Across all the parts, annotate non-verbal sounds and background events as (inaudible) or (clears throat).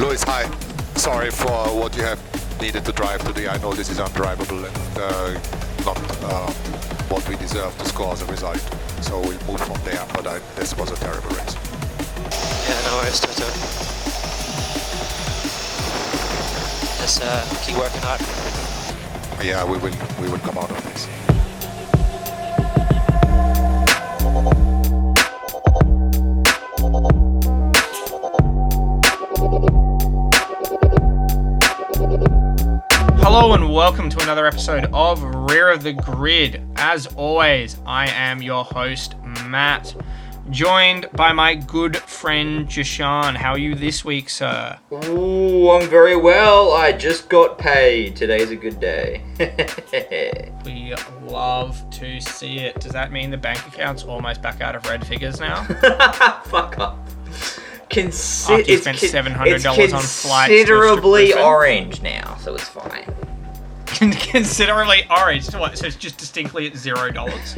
Lewis, hi. Sorry for what you have needed to drive today. I know this is undrivable and uh, not uh, what we deserve to score as a result. So we'll move from there, but I, this was a terrible race. Yeah, no worries, Toto. Just uh, keep working hard. Yeah, we will, we will come out welcome to another episode of Rear of the Grid. As always, I am your host, Matt, joined by my good friend Jashan. How are you this week, sir? Ooh, I'm very well. I just got paid. Today's a good day. (laughs) We love to see it. Does that mean the bank account's almost back out of red figures now? (laughs) Fuck up. Consi- After you spent $700 it's on flights to a strip considerably orange now, so it's fine. Considerably orange. So what? So it's just distinctly at zero dollars. (laughs)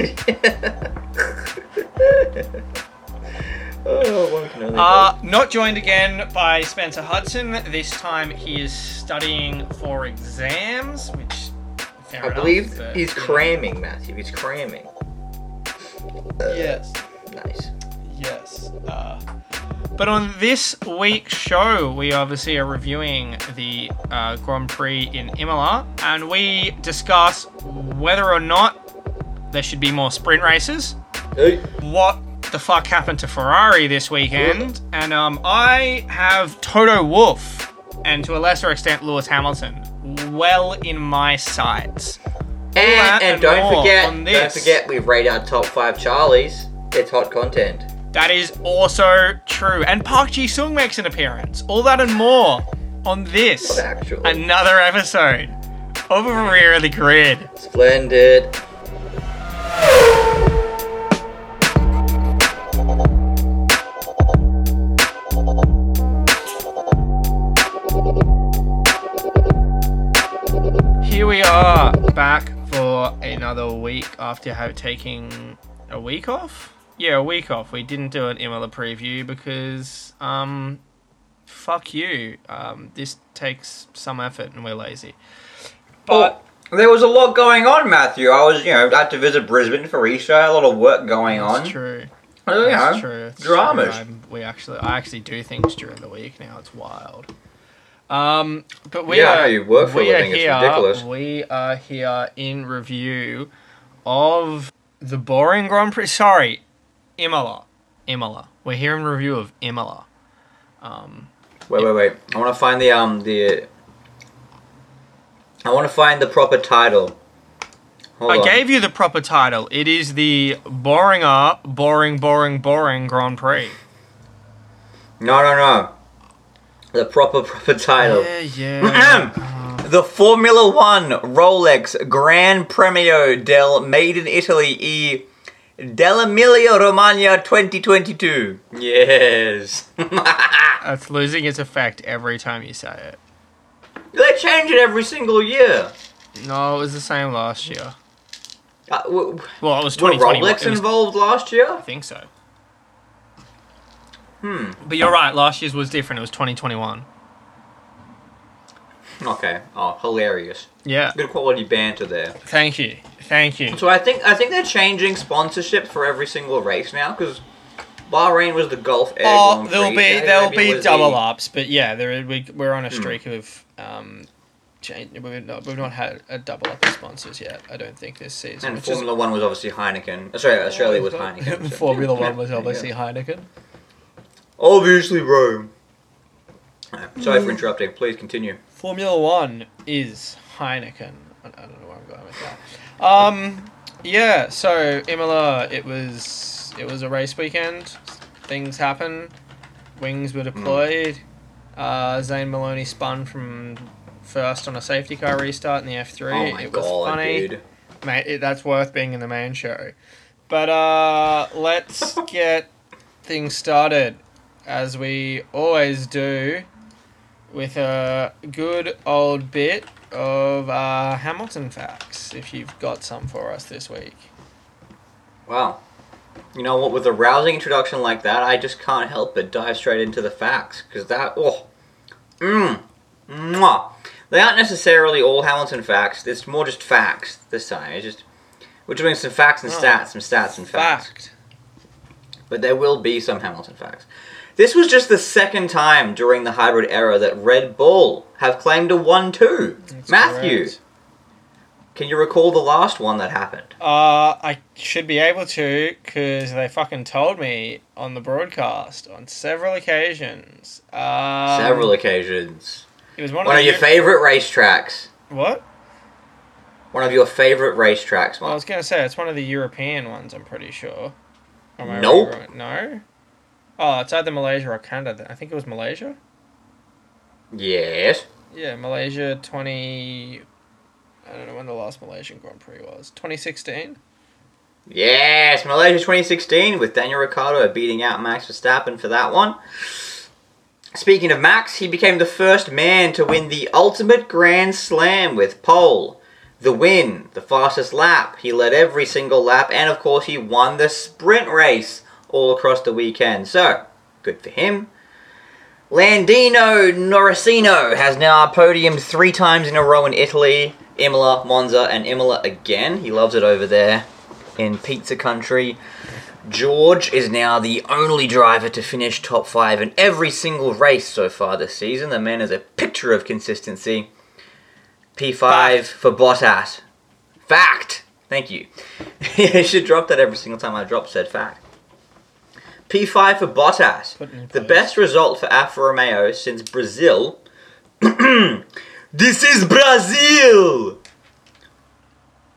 oh, one can only Uh, not joined again by Spencer Hudson. This time he is studying for exams, which. I enough, believe but, he's cramming, Matthew. He's cramming. Yes, Nice. yes. Uh, but on this week's show, we obviously are reviewing the uh, Grand Prix in Imola, and we discuss whether or not there should be more sprint races. Hey. what the fuck happened to Ferrari this weekend, and um, I have Toto Wolff and to a lesser extent Lewis Hamilton well in my sights. And, and and don't forget, don't forget, we've rated our top five Charlies. It's hot content. That is also true. And Park Ji Sung makes an appearance. All that and more on this Actually, another episode of Rear of the Grid. splendid. Here we are back for another week after taking a week off. Yeah, a week off. We didn't do an Imola preview because um fuck you. Um this takes some effort and we're lazy. But Well, there was a lot going on, Matthew. I was, you know, I had to visit Brisbane for Easter. A lot of work going on. it's true. You know, true. It's dramas. true. We actually I actually do things during the week now. It's wild. Um, but we Yeah, are you work for a living, it's here, ridiculous. We are here in review of the boring Grand Prix. Sorry, Imola. Imola. We're here in review of Imola. Um, Wait, wait, wait. I want to find the um the. I want to find the proper title. Hold I on. gave you the proper title. It is the Boringer, boring, boring, boring Grand Prix. No, no, no. The proper (laughs) proper title. Yeah, yeah. (clears throat) The Formula One Rolex Grand Premio del Made in Italy e dell'Emilia Romagna 2022. Yes. (laughs) That's losing its effect every time you say it. they change it every single year. No, it was the same last year. Uh, w- Well, it was were 2021. Rolex was- involved last year? I think so. Hmm. But you're right. Last year's was different. It was 2021. Okay. Oh, hilarious. Yeah. Good quality banter there. Thank you. Thank you. So I think I think they're changing sponsorship for every single race now because Bahrain was the Gulf Air Oh, there'll be Saudi there'll be double the- ups, but yeah, there we, we're on a Hmm. streak of um, change. We've not, we've not had a double up of sponsors yet. I don't think this season. And which is- Formula One was obviously Heineken. Uh, Sorry, Australia was Heineken. so- (laughs) Formula yeah, One was yeah. obviously Heineken. Obviously, Rome. Sorry for interrupting. Please continue. Formula One is Heineken. I I don't know where I'm going with that. Um, yeah. So Imola, it was it was a race weekend. Things happen. Wings were deployed. Uh, Zane Maloney spun from first on a safety car restart in the F three. Oh it was god, funny. dude. Mate, it, that's worth being in the main show. But uh, let's (laughs) get things started, as we always do, with a good old bit of uh, Hamilton facts. If you've got some for us this week. Wow. You know what? With a rousing introduction like that, I just can't help but dive straight into the facts because that. Oh, Mmm. Mwah. They aren't necessarily all Hamilton facts. It's more just facts this time. It's just we're doing some facts and Oh. stats, some stats and facts. Fact. But there will be some Hamilton facts. This was just the second time during the hybrid era that Red Bull have claimed a 1-2. Matthew, correct. can you recall the last one that happened? Uh, I should be able to because they fucking told me on the broadcast on several occasions. Um, Several occasions. It was one, One of of the your favorite racetracks. What? One of your favorite racetracks, I Mark. was gonna say it's one of the European ones. I'm pretty sure. Am I Nope. No. Oh, it's either Malaysia or Canada. I think it was Malaysia. Yes. Yeah, Malaysia 20. I don't know when the last Malaysian Grand Prix was. 2016. Yes, Malaysia 2016 with Daniel Ricciardo beating out Max Verstappen for that one. Speaking of Max, he became the first man to win the ultimate Grand Slam with pole. The win, the fastest lap. He led every single lap, and of course, he won the sprint race all across the weekend. So, good for him. Landino Norrisino has now podiumed three times in a row in Italy, Imola, Monza, and Imola again. He loves it over there in pizza country. George is now the only driver to finish top five in every single race so far this season. The man is a picture of consistency. P5 Fact. for Bottas. Fact. Thank you. (laughs) you should drop that every single time I drop said fact. P5 for Bottas. Put it in The best result for Alfa Romeo since Brazil. (clears throat) this is Brazil!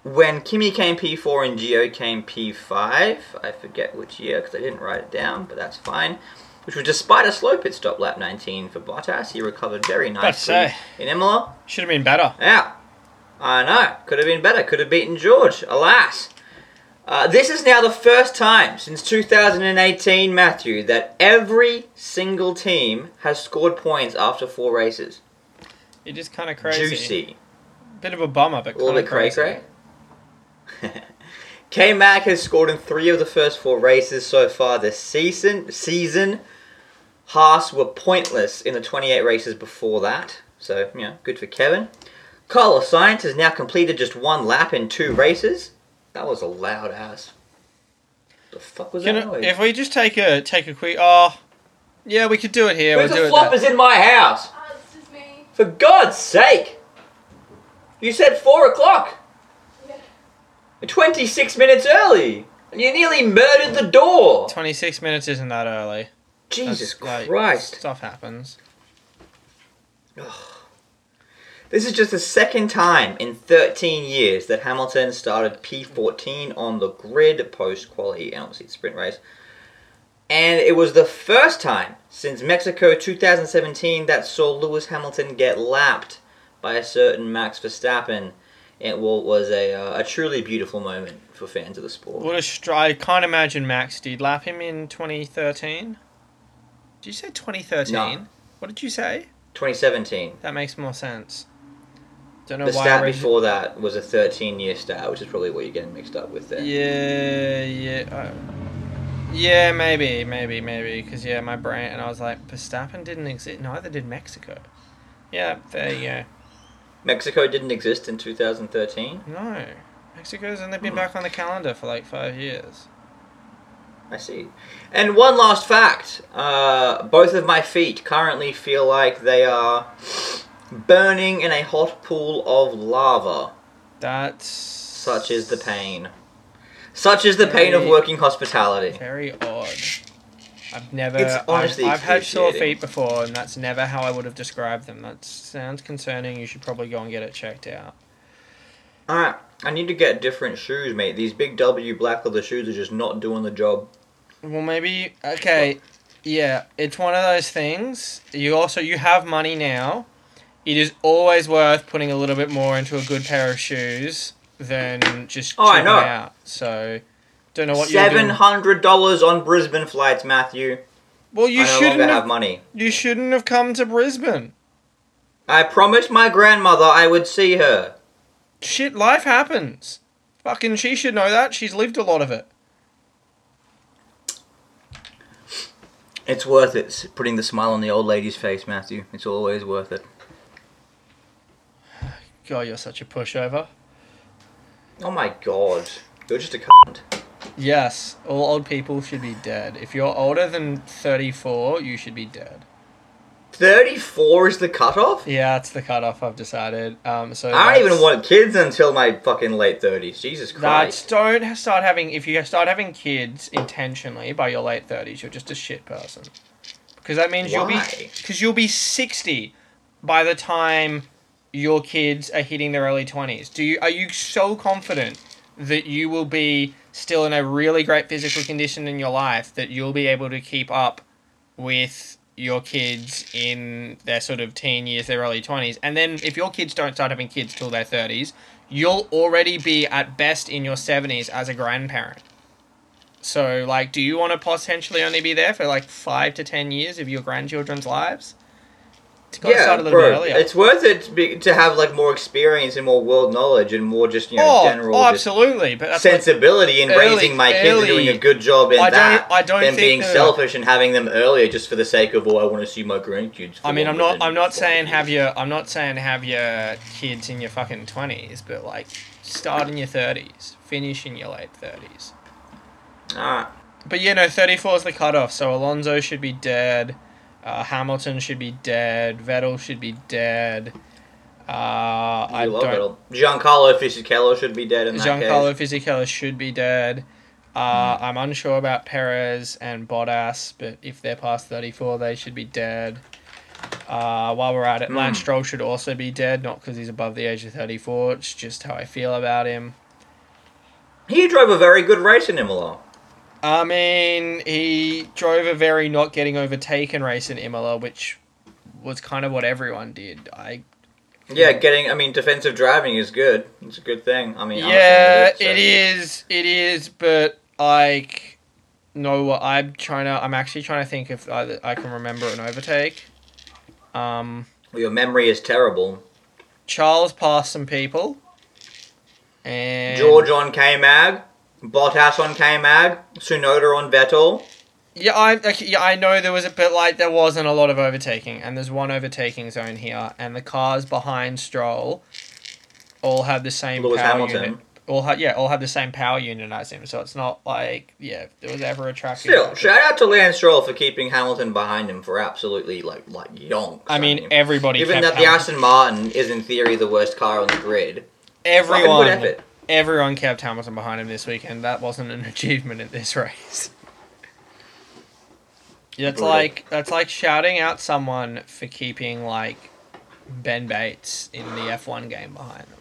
When Kimi came P4 and Gio came P5, I forget which year because I didn't write it down, but that's fine. Which was despite a slow pit stop lap 19 for Bottas. He recovered very nicely say. in Imola. Should have been better. Yeah, I know. Could have been better. Could have beaten George. Alas. Uh, this is now the first time since 2018, Matthew, that every single team has scored points after four races. It is kind of crazy. Juicy. Bit of a bummer, but A little kind of bit cray crazy. cray. (laughs) K Mag has scored in three of the first four races so far this season. Season. Haas were pointless in the 28 races before that. So, you know, good for Kevin. Carlos Sainz has now completed just one lap in two races. That was a loud ass. The fuck was Can that it- noise? if we just take a take a quick, oh, yeah, we could do it here. Who's we'll the do it. floppers in my house? Oh, it's just me. For God's sake! You said four o'clock. Yeah. 26 minutes early, and you nearly murdered the door. Twenty six minutes isn't that early. Jesus That's, like, Christ! Stuff happens. This is just the second time in 13 years that Hamilton started P14 on the grid post quality and obviously the sprint race. And it was the first time since Mexico 2017 that saw Lewis Hamilton get lapped by a certain Max Verstappen. It was a, uh, a truly beautiful moment for fans of the sport. What a str- I can't imagine Max did lap him in 2013. Did you say 2013? No. What did you say? 2017. That makes more sense. Don't know The why. stat before that was a 13 year stat, which is probably what you're getting mixed up with there. Yeah, yeah. Uh, yeah, maybe, maybe, maybe. Because, yeah, my brain. And I was like, Verstappen didn't exist. Neither did Mexico. Yeah, there you go. Mexico didn't exist in 2013. No. Mexico's only been Hmm. back on the calendar for like five years. I see. And one last fact uh, both of my feet currently feel like they are burning in a hot pool of lava. That's. Such is the pain. Such is the pain of working hospitality. Very odd. I've never. It's I've- honestly I've, had sore feet before, and that's never how I would have described them. That sounds concerning. You should probably go and get it checked out. Alright, I need to get different shoes, mate. These big W black leather shoes are just not doing the job. Well, maybe okay. Yeah, it's one of those things. You also you have money now. It is always worth putting a little bit more into a good pair of shoes than just Oh, I know. out. So, don't know what you're Seven hundred dollars on Brisbane flights, Matthew. Well, you I no shouldn't have, have money. You shouldn't have come to Brisbane. I promised my grandmother I would see her. Shit, life happens. Fucking, she should know that. She's lived a lot of it. It's worth it. Putting the smile on the old lady's face, Matthew. It's always worth it. God, you're such a pushover. Oh my god. You're just a cunt. Yes, all old people should be dead. If you're older than 34, you should be dead. 34 is the cutoff? Yeah, it's the cutoff I've decided. Um, so I don't even want kids until my fucking late 30s. Jesus That's Christ. don't start having if you start having kids intentionally by your late thirties, you're just a shit person. Because that means you'll be because you'll be sixty by the time your kids are hitting their early twenties. Do you are you so confident that you will be still in a really great physical condition in your life that you'll be able to keep up with your kids in their sort of teen years, their early 20s. And then if your kids don't start having kids till their 30s, you'll already be at best in your 70s as a grandparent. So, like, do you want to potentially only be there for like five to 10 years of your grandchildren's lives? To Yeah, a little bit bro. earlier. It's worth it to, be, to have like more experience and more world knowledge and more just you know oh, general oh, absolutely. But sensibility in early- raising my kids and doing a good job in I don't- that I don't than think being selfish and having them earlier just for the sake of oh I want to see my grandkids. I mean, I'm not. I'm not saying have your. I'm not saying have your kids in your fucking twenties, but like start in your thirties, finish in your late thirties. Alright. But you know, 34 is the cutoff. So Alonso should be dead. Uh, Hamilton should be dead. Vettel should be dead. Uh, I love it. Giancarlo Fisichella should be dead in that Giancarlo case. Fisichella should be dead. Uh, I'm unsure about Perez and Bottas, but if they're past 34, they should be dead. Uh, while we're at it, Hmm. Lance Stroll should also be dead, not because he's above the age of 34. It's just how I feel about him. He drove a very good race in Imola. I mean, he drove a very not getting overtaken race in Imola, which was kind of what everyone did. I Yeah, getting. I mean, defensive driving is good. It's a good thing. I mean, yeah, it, so- it is, it is, but like, no, what I'm trying to, I'm actually trying to think if I, I can remember an overtake. Um, Well, your memory is terrible. Charles passed some people, and George on K Mag, Bottas on K Mag, Tsunoda on Vettel. Yeah, I yeah I know there was a bit like there wasn't a lot of overtaking, and there's one overtaking zone here, and the cars behind Stroll all have the same Lewis power Hamilton. unit. All ha- yeah, all have the same power unit as him, so it's not like yeah, if there was ever a track. Still, shout out to Lance Stroll for keeping Hamilton behind him for absolutely like like yonks. I mean, everybody. even that the Hamilton- Aston Martin is in theory the worst car on the grid. Everyone. Everyone kept Hamilton behind him this weekend. That wasn't an (laughs) achievement in this race. That's Brutal. like that's like shouting out someone for keeping like Ben Bates in the F1 game behind them.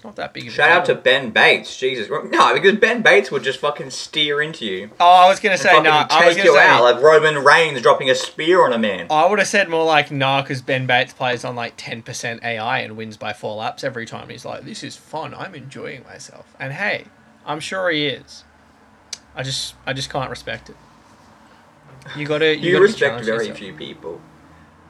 It's not that big of a Shout out to. Ben Bates. Jesus, no, because Ben Bates would just fucking steer into you. Oh, I was gonna And say fucking no. I take was gonna you say out like Roman Reigns dropping a spear on a man. I would have said more like nah, because Ben Bates plays on like ten percent AI and wins by four laps every time. He's like, this is fun. I'm enjoying myself. And hey, I'm sure he is. I just I just can't respect it. You gotta you, You, gotta respect very yourself. few people.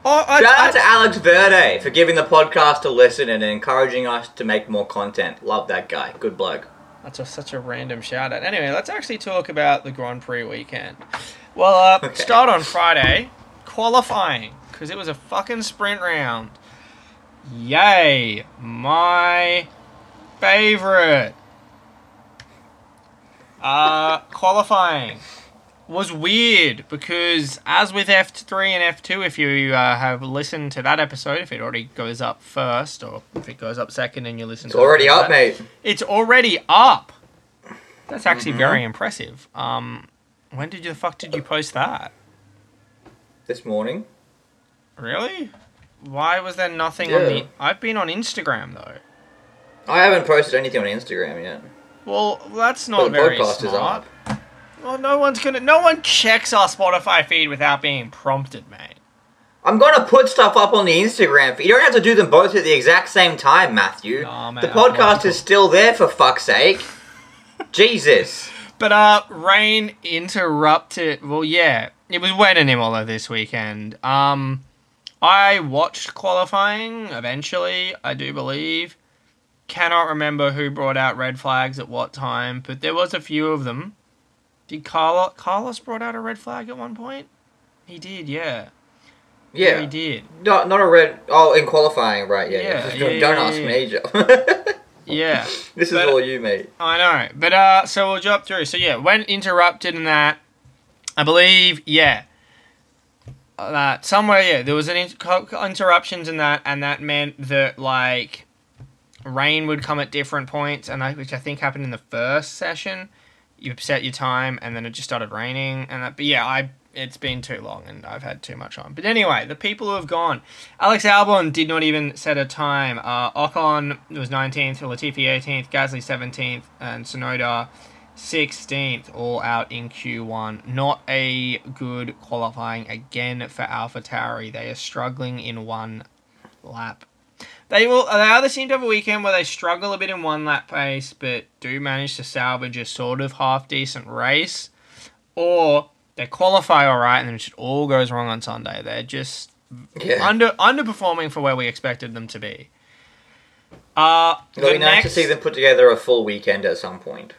Oh, I, Shout I- out to Alex Verde for giving the podcast a listen and encouraging us to make more content. Love that guy. Good bloke. That's just such a random shout out. Anyway, let's actually talk about the Grand Prix weekend. Well, uh, Okay. start on Friday, qualifying, because it was a fucking sprint round. Yay, my favorite. Uh, qualifying was weird because, as with F3 and F2, if you uh, have listened to that episode, if it already goes up first, or if it goes up second and you listen to It's to already that- up, mate. it's already up. That's actually Mhm. very impressive. Um, when did you the fuck did you post that? This morning. Really? Why was there nothing on the? I've been on Instagram though. I haven't posted anything on Instagram yet. Well, that's not the very podcast is smart. up. Well, no one's gonna. No one checks our Spotify feed without being prompted, mate. I'm gonna put stuff up on the Instagram. feed. You don't have to do them both at the exact same time, Matthew. Nah, mate, the podcast is still there for fuck's sake. (laughs) Jesus. But uh, rain interrupted. Well, yeah, it was wet in Imola this weekend. Um, I watched qualifying eventually. I do believe. Cannot remember who brought out red flags at what time, but there was a few of them. Did Carlos Carlos brought out a red flag at one point? He did, yeah. Yeah. he did. Not not a red. Oh, in qualifying, right? Yeah. yeah. Yeah, Don't, yeah, don't yeah, ask yeah. me, Joe. (laughs) Yeah. this is But- all you, mate. I know, but uh, so we'll jump through. So yeah, when interrupted in that, I believe, yeah, uh, that somewhere, yeah, there was an in- co- co- interruptions in that, and that meant that like rain would come at different points, and I, which I think happened in the first session. You set your time, and then it just started raining, and that. But yeah, I it's been too long, and I've had too much on. But anyway, the people who have gone, Alex Albon did not even set a time. Uh, Ocon was 19th, Latifi 18th, Gasly 17th, and Tsunoda 16th, all out in Q1. Not a good qualifying again for Alpha Tauri. They are struggling in one lap. They will. They either seem to have a weekend where they struggle a bit in one lap pace, but do manage to salvage a sort of half decent race, or they qualify all right and then it just all goes wrong on Sunday. They're just Yeah. under underperforming for where we expected them to be. Uh, It'll the be nice to see them put together a full weekend at some point.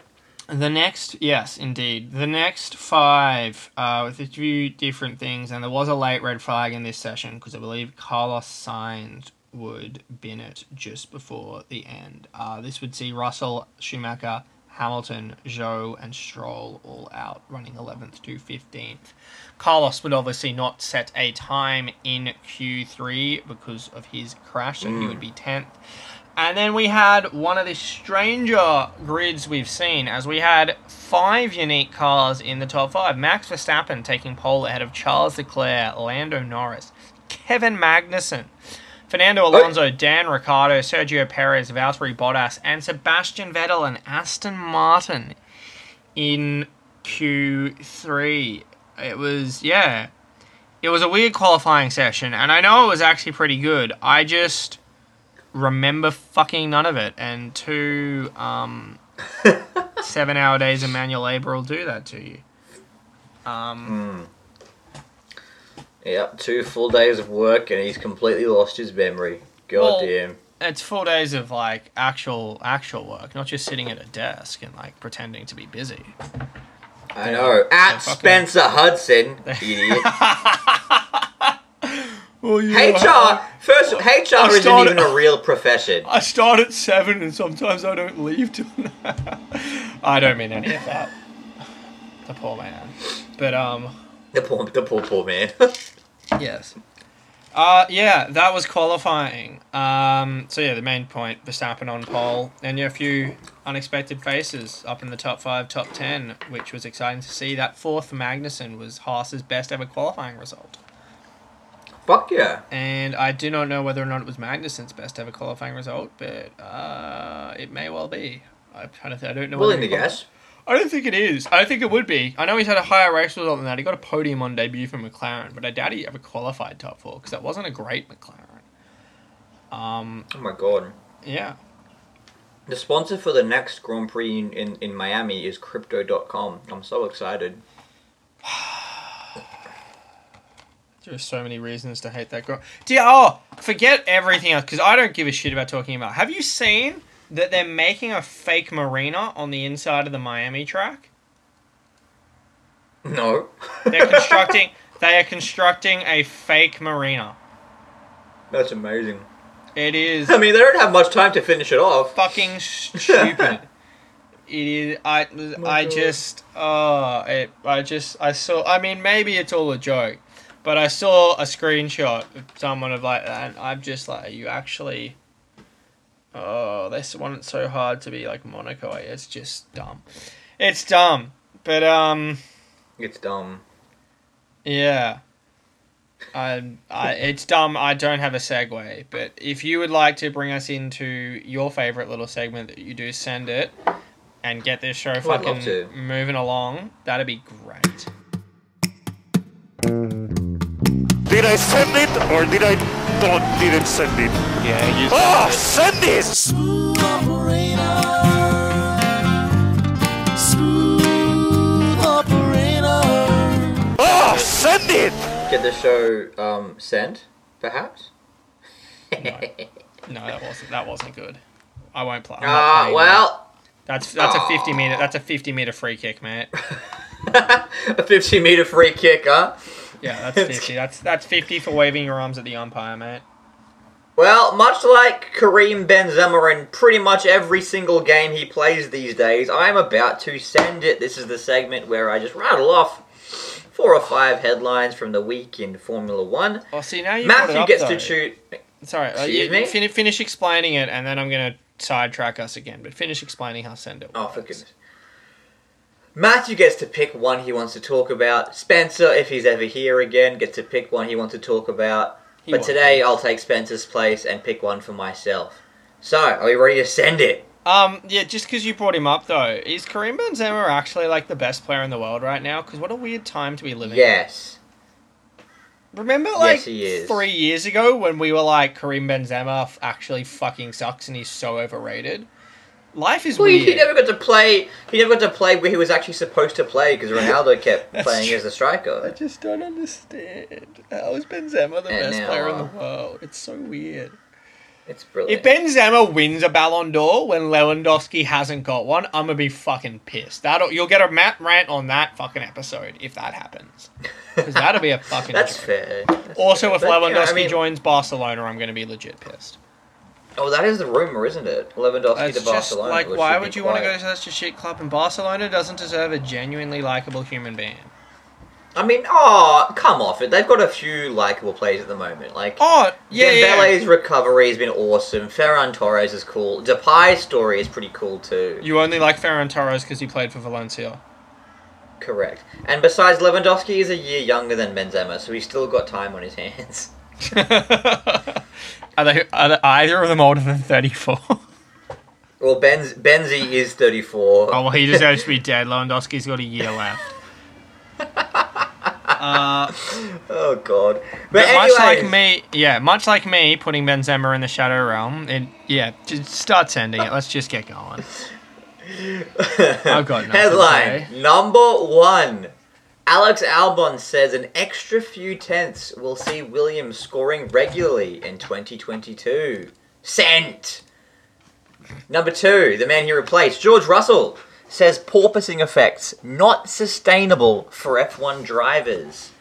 the next, yes, indeed. The next five, uh, with a few different things, and there was a late red flag in this session because I believe Carlos Sainz would bin it just before the end. Uh, this would see Russell, Schumacher, Hamilton, Zhou, and Stroll all out, running 11th to 15th. Carlos would obviously not set a time in Q3 because of his crash, so he would be 10th. And then we had one of the stranger grids we've seen, as we had five unique cars in the top five. Max Verstappen taking pole ahead of Charles Leclerc, Lando Norris, Kevin Magnussen, Fernando Alonso, Dan Ricciardo, Sergio Perez, Valtteri Bottas, and Sebastian Vettel and Aston Martin in Q3. It was, yeah, it was a weird qualifying session, and I know it was actually pretty good. I just remember fucking none of it, and two um, (laughs) seven hour days of manual labor will do that to you. Um, Yep, two full days of work and he's completely lost his memory. God Well- damn. it's four days of like actual actual work, not just sitting at a desk and like pretending to be busy. I know. At so fucking- Spencer Hudson, (laughs) idiot. Well, HR first HR isn't even a real profession. (laughs) I start at seven, and sometimes I don't leave till. (laughs) I don't mean any of that. The poor man, but um, (laughs) The poor the poor poor man. (laughs) yes. Uh, yeah, that was qualifying. Um, so yeah, the main point: Verstappen on pole, and yeah, a few unexpected faces up in the top five, top ten, which was exciting to see. That fourth Magnussen was Haas's best ever qualifying result. Fuck yeah. And I do not know whether or not it was Magnussen's best ever qualifying result, but uh, it may well be. I kind of I don't know. Willing to guess. I don't think it is. I don't think it would be. I know he's had a higher race result than that. He got a podium on debut for McLaren, but I doubt he ever qualified top four because that wasn't a great McLaren. Um, Oh my god. yeah. The sponsor for the next Grand Prix in, in, in Miami is Crypto.com. I'm so excited. (sighs) There's so many reasons to hate that girl. Oh, forget everything else because I don't give a shit about talking about. Have you seen that they're making a fake marina on the inside of the Miami track? No. They're (laughs) constructing. they are constructing a fake marina. That's amazing. It is I mean, they don't have much time to finish it off. fucking (laughs) stupid. it is. I. Oh I God. just. Oh, it. I just. I saw. I mean, maybe it's all a joke, but I saw a screenshot of someone of like that, and I'm just like, are you actually? Oh, they s- want it so hard to be like Monaco. It's just dumb. It's dumb, but um. It's dumb. Yeah. I, I, it's dumb. I don't have a segue, but if you would like to bring us into your favorite little segment that you do, send it and get this show I'd fucking moving along. That'd be great. Did I send it or did I not didn't send it? Yeah, you. Oh, send it! Smooth operator. Smooth operator. Oh, send it! Get the show um, sent, perhaps? No, (laughs) no, that wasn't that wasn't good. I won't play. Ah, playing well, that. that's that's a fifty meter. That's a fifty meter free kick, mate. (laughs) a 50 meter free kick, huh? Yeah, that's fifty. That's that's fifty for waving your arms at the umpire, mate. Well, much like Karim Benzema in pretty much every single game he plays these days, I'm about to send it. This is the segment where I just rattle off four or five headlines from the week in Formula One. Oh, see now you Matthew up, gets though. to choose. Sorry, uh, Excuse you, me? fin- finish explaining it, and then I'm gonna sidetrack us again. But finish explaining how send it Oh, for goodness. Matthew gets to pick one he wants to talk about. Spencer, if he's ever here again, gets to pick one he wants to talk about. He but today be. I'll take Spencer's place and pick one for myself. So, are we ready to send it? Um, yeah, just because you brought him up though, is Karim Benzema actually like the best player in the world right now? Because what a weird time to be living. in. Yes. Remember, like Yes, three years ago when we were like Karim Benzema f- actually fucking sucks and he's so overrated. Life is Well, weird. he never got to play. He never got to play where he was actually supposed to play because Ronaldo (laughs) kept playing true. as a striker. I just don't understand. How is Benzema the And best now, player in the world? It's so weird. It's brilliant. If. Benzema wins a Ballon d'Or when Lewandowski hasn't got one, I'm gonna be fucking pissed. That'll you'll get a Matt rant on that fucking episode if that happens. Because that'll be a (laughs) fucking. That's joke. fair. That's Also, fair. if But, you know, Lewandowski I mean- joins Barcelona, I'm gonna be legit pissed. Oh, that is the rumor, isn't it? Lewandowski It's to just Barcelona. like, why would you want to go to such a shit club? And Barcelona doesn't deserve a genuinely likable human being. I mean, oh, come off it. They've got a few likable players at the moment. Like Oh yeah, yeah. Dembele's recovery has been awesome. Ferran Torres is cool. Depay's story is pretty cool too. You only like Ferran Torres because he played for Valencia. Correct. And besides, Lewandowski is a year younger than Benzema, so he's still got time on his hands. (laughs) (laughs) are they? Are they either of them older than thirty-four? (laughs) Well, Benz Benzi is 34. Oh well, he deserves to be dead. Lewandowski's got a year left. (laughs) Uh, Oh, God. But, but much like me, yeah, much like me putting Benzema in the shadow realm, and yeah, just start sending it. Let's just get going. (laughs) I've got nothing to Headline say. number one. Alex Albon says an extra few tenths will see Williams scoring regularly in 2022. Sent. Number two, the man he replaced, George Russell, says porpoising effects not sustainable for F1 drivers.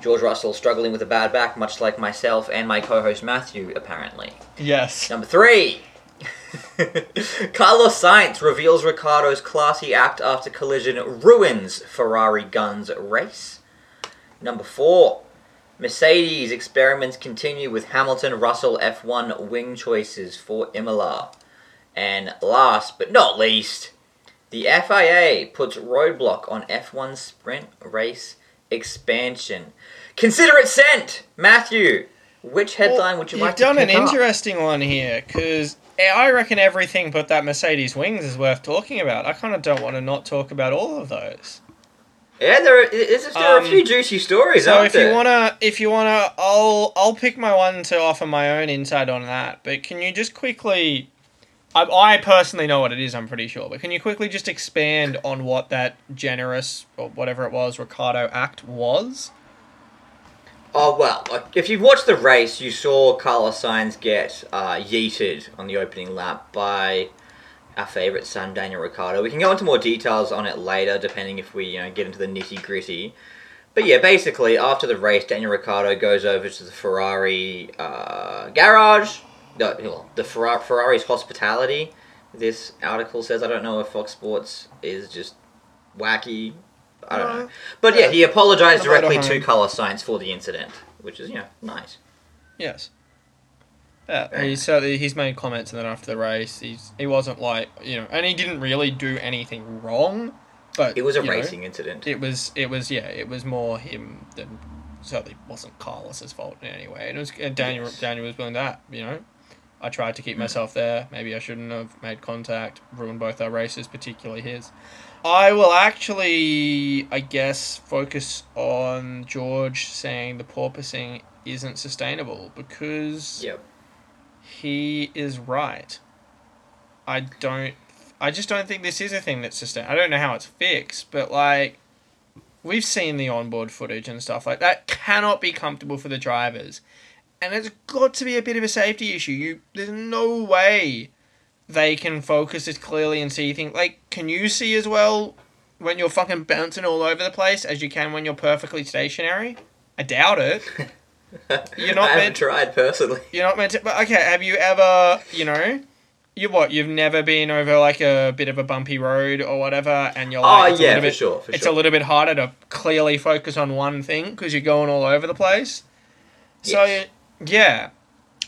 George Russell struggling with a bad back, much like myself and my co-host Matthew, apparently. Yes. Number three. (laughs) Carlos Sainz reveals Ricciardo's classy act after collision ruins Ferrari Guns race. Number four. Mercedes experiments continue with Hamilton Russell F1 wing choices for Imola. And last but not least, the FIA puts roadblock on F1 sprint race expansion. Consider it sent! Matthew, which headline would you like? You've done an up? interesting one here because I reckon everything but that Mercedes wings is worth talking about. I kind of don't want to not talk about all of those. Yeah, there are, is, there are a Um, few juicy stories, So if there? you wanna, if you wanna, I'll I'll pick my one to offer my own insight on that. But can you just quickly? I, I personally know what it is. I'm pretty sure. But can you quickly just expand on what that generous or whatever it was Ricciardo act was? Oh well, if you've watched the race, you saw Carlos Sainz get uh, yeeted on the opening lap by our favourite son Daniel Ricciardo. We can go into more details on it later, depending if we you know get into the nitty gritty. But yeah, basically after the race, Daniel Ricciardo goes over to the Ferrari uh, garage. No, the Ferrari, Ferrari's hospitality. This article says. I don't know if Fox Sports is just wacky. I don't No. know. Uh, but yeah, he apologized directly to Carlos Sainz for the incident, which is you know nice. Yes. Uh, yeah, he certainly he's made comments and then after the race, he's he wasn't like you know, and he didn't really do anything wrong, but It was a you know, racing incident. it was it was yeah, it was more him than certainly wasn't Carlos's fault in any way. And it was and Daniel Yes. Daniel was willing that you know. I tried to keep hmm. myself there. Maybe I shouldn't have made contact, ruined both our races, particularly his. I will actually, I guess, focus on George saying the porpoising isn't sustainable because Yep. he is right. I don't. I just don't think this is a thing that's sustainable. I don't know how it's fixed, but like, we've seen the onboard footage and stuff like that. Cannot be comfortable for the drivers, and it's got to be a bit of a safety issue. You, there's no way they can focus as clearly and see things. Like, can you see as well when you're fucking bouncing all over the place as you can when you're perfectly stationary? I doubt it. (laughs) You're not I haven't meant- tried personally. You're not meant to. But okay, have you ever, you know, you what? You've never been over like a bit of a bumpy road or whatever, and you're oh, like, Oh, it's a yeah, for bit, sure, for it's sure. a little bit harder to clearly focus on one thing because you're going all over the place. So Yes. yeah,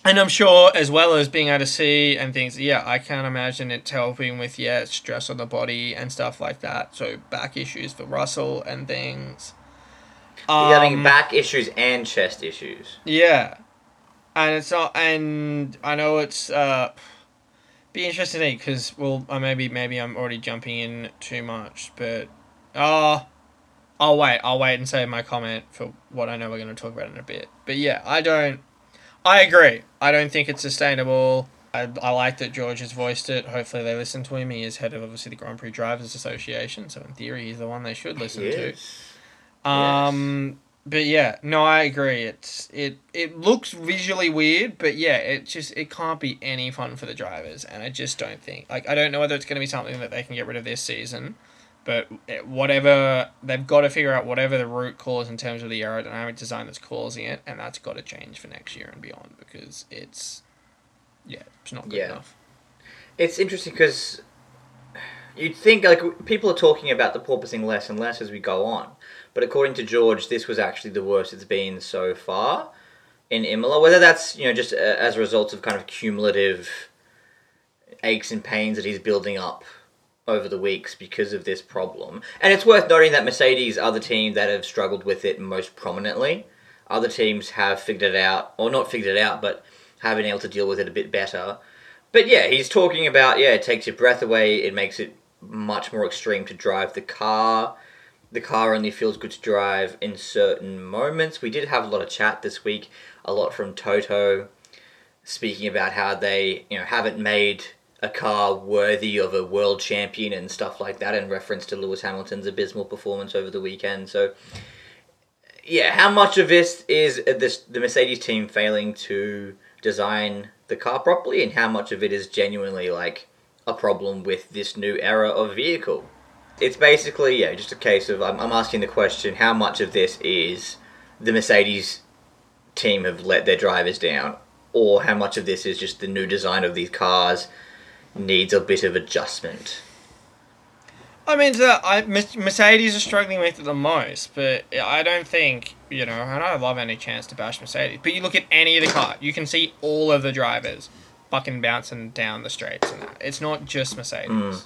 and I'm sure as well as being able to see and things. Yeah, I can't imagine it helping with yeah stress on the body and stuff like that. So back issues for Russell and things. He's having Um, back issues and chest issues. yeah, and it's not, and I know it's uh, be interesting because well, I maybe maybe I'm already jumping in too much, but uh I'll wait. I'll wait and save my comment for what I know we're going to talk about in a bit. But yeah, I don't. I agree. I don't think it's sustainable. I, I like that George has voiced it. Hopefully they listen to him. He is head of obviously the Grand Prix Drivers Association, so in theory he's the one they should listen to. Yes. Um, but yeah, no, I agree. It's it it looks visually weird, but yeah, it just it can't be any fun for the drivers, and I just don't think like I don't know whether it's going to be something that they can get rid of this season, but whatever they've got to figure out whatever the root cause in terms of the aerodynamic design that's causing it, and that's got to change for next year and beyond because it's yeah, it's not good Yeah. enough. It's interesting because you'd think like people are talking about the porpoising less and less as we go on, but according to George, this was actually the worst it's been so far in Imola. Whether that's you know just uh, as a result of kind of cumulative aches and pains that he's building up over the weeks because of this problem, and it's worth noting that Mercedes are the team that have struggled with it most prominently. Other teams have figured it out, or not figured it out, but have been able to deal with it a bit better. But yeah, he's talking about yeah, it takes your breath away. It makes it much more extreme to drive the car. The car only feels good to drive in certain moments. We did have a lot of chat this week, a lot from Toto, speaking about how they you know haven't made a car worthy of a world champion and stuff like that, in reference to Lewis Hamilton's abysmal performance over the weekend. So yeah, how much of this is this the Mercedes team failing to design the car properly, and how much of it is genuinely like a problem with this new era of vehicle? It's basically yeah, just a case of I'm, I'm asking the question: how much of this is the Mercedes team have let their drivers down, or how much of this is just the new design of these cars needs a bit of adjustment? I mean, the, I, Mercedes are struggling with it the most, but I don't think, you know, and I love any chance to bash Mercedes, but you look at any of the car, you can see all of the drivers fucking bouncing down the straights and that. It's not just Mercedes. Mm.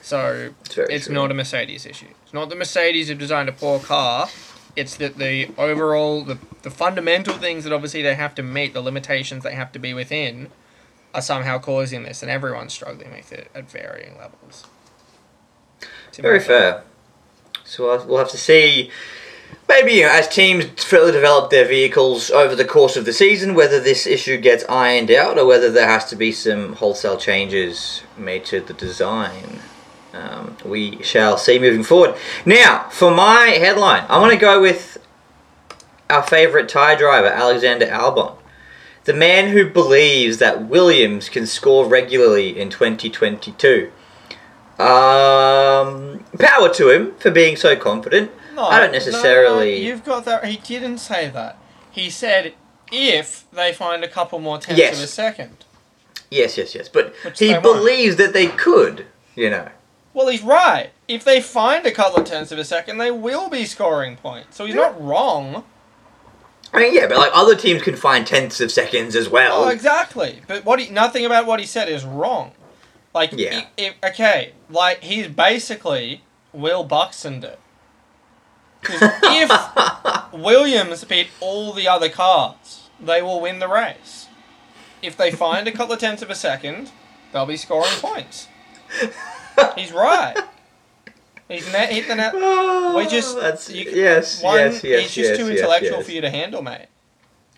So, It's it's not a Mercedes issue. It's not that Mercedes have designed a poor car. It's that the overall, the, the fundamental things that obviously they have to meet, the limitations they have to be within, are somehow causing this, and everyone's struggling with it at varying levels. To Very fair. So we'll- have to see. Maybe you know, as teams further develop their vehicles over the course of the season, whether this issue gets ironed out or whether there has to be some wholesale changes made to the design. Um, we shall see moving forward. Now, for my headline, I want to go with our favourite Thai driver, Alexander Albon. The man who believes that Williams can score regularly in 2022. Um, power to him for being so confident. No, I don't necessarily. no, you've got that. He didn't say that. He said if they find a couple more tenths Yes. of a second. Yes, yes, yes. But Which he won't. believes that they could, you know. Well, he's right. If they find a couple of tenths of a second, they will be scoring points. So he's not wrong. I mean, yeah, but like other teams can find tenths of seconds as well. Oh, exactly. But what he, nothing about what he said is wrong. Like, Yeah. okay, like he's basically Will Buxton it. 'Cause if (laughs) Williams beat all the other cars, they will win the race. If they find a couple of tenths of a second, they'll be scoring points. (laughs) He's right. He's net hit the net. Oh, We just that's you, yes, one, yes, yes. He's just yes, too yes, intellectual yes. for you to handle, mate.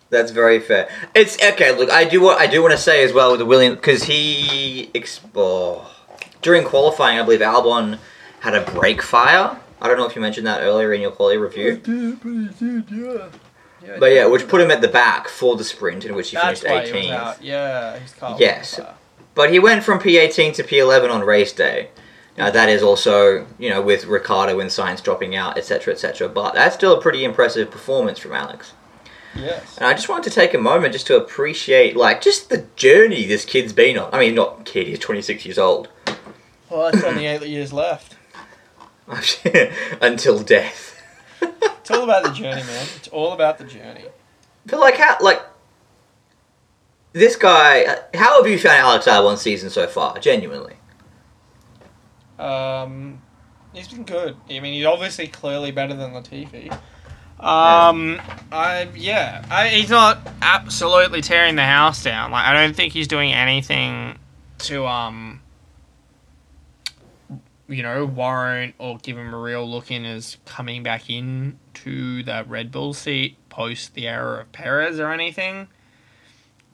That's very fair. It's okay. Look, I do what I do want to say as well with the Williams because he ex- oh, during qualifying, I believe Albon had a brake fire. I don't know if you mentioned that earlier in your quality review, but yeah, which put him at the back for the sprint in which he That's finished 18th. out. Yeah, his car. Yes. But he went from P18 to P11 on race day. Now that is also, you know, with Ricciardo and Sainz dropping out, etc., etc. But that's still a pretty impressive performance from Alex. Yes. And I just wanted to take a moment just to appreciate, like, just the journey this kid's been on. I mean, not kid, he's 26 years old. Well, that's only eight (clears throat) years left. (laughs) Until death. It's all about the journey, man. It's all about the journey. But, like, how, like, this guy, how have you found Alex Albon season so far? Genuinely. Um, he's been good. I mean, he's obviously clearly better than Latifi. Um, I yeah, I, he's not absolutely tearing the house down. Like, I don't think he's doing anything to um, you know, warrant or give him a real look in as coming back in to the Red Bull seat post the era of Perez or anything.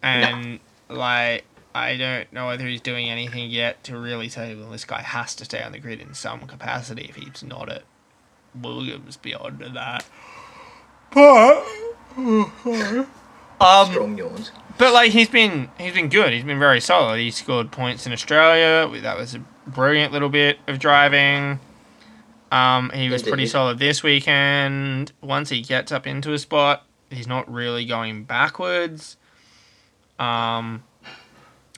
And like, I don't know whether he's doing anything yet to really say, well, this guy has to stay on the grid in some capacity if he's not at Williams beyond that. But (laughs) um, Strong yawns. but like he's been he's been good. He's been very solid. He scored points in Australia. That was a brilliant little bit of driving. Um, he was pretty solid this weekend. Once he gets up into a spot, he's not really going backwards. Um,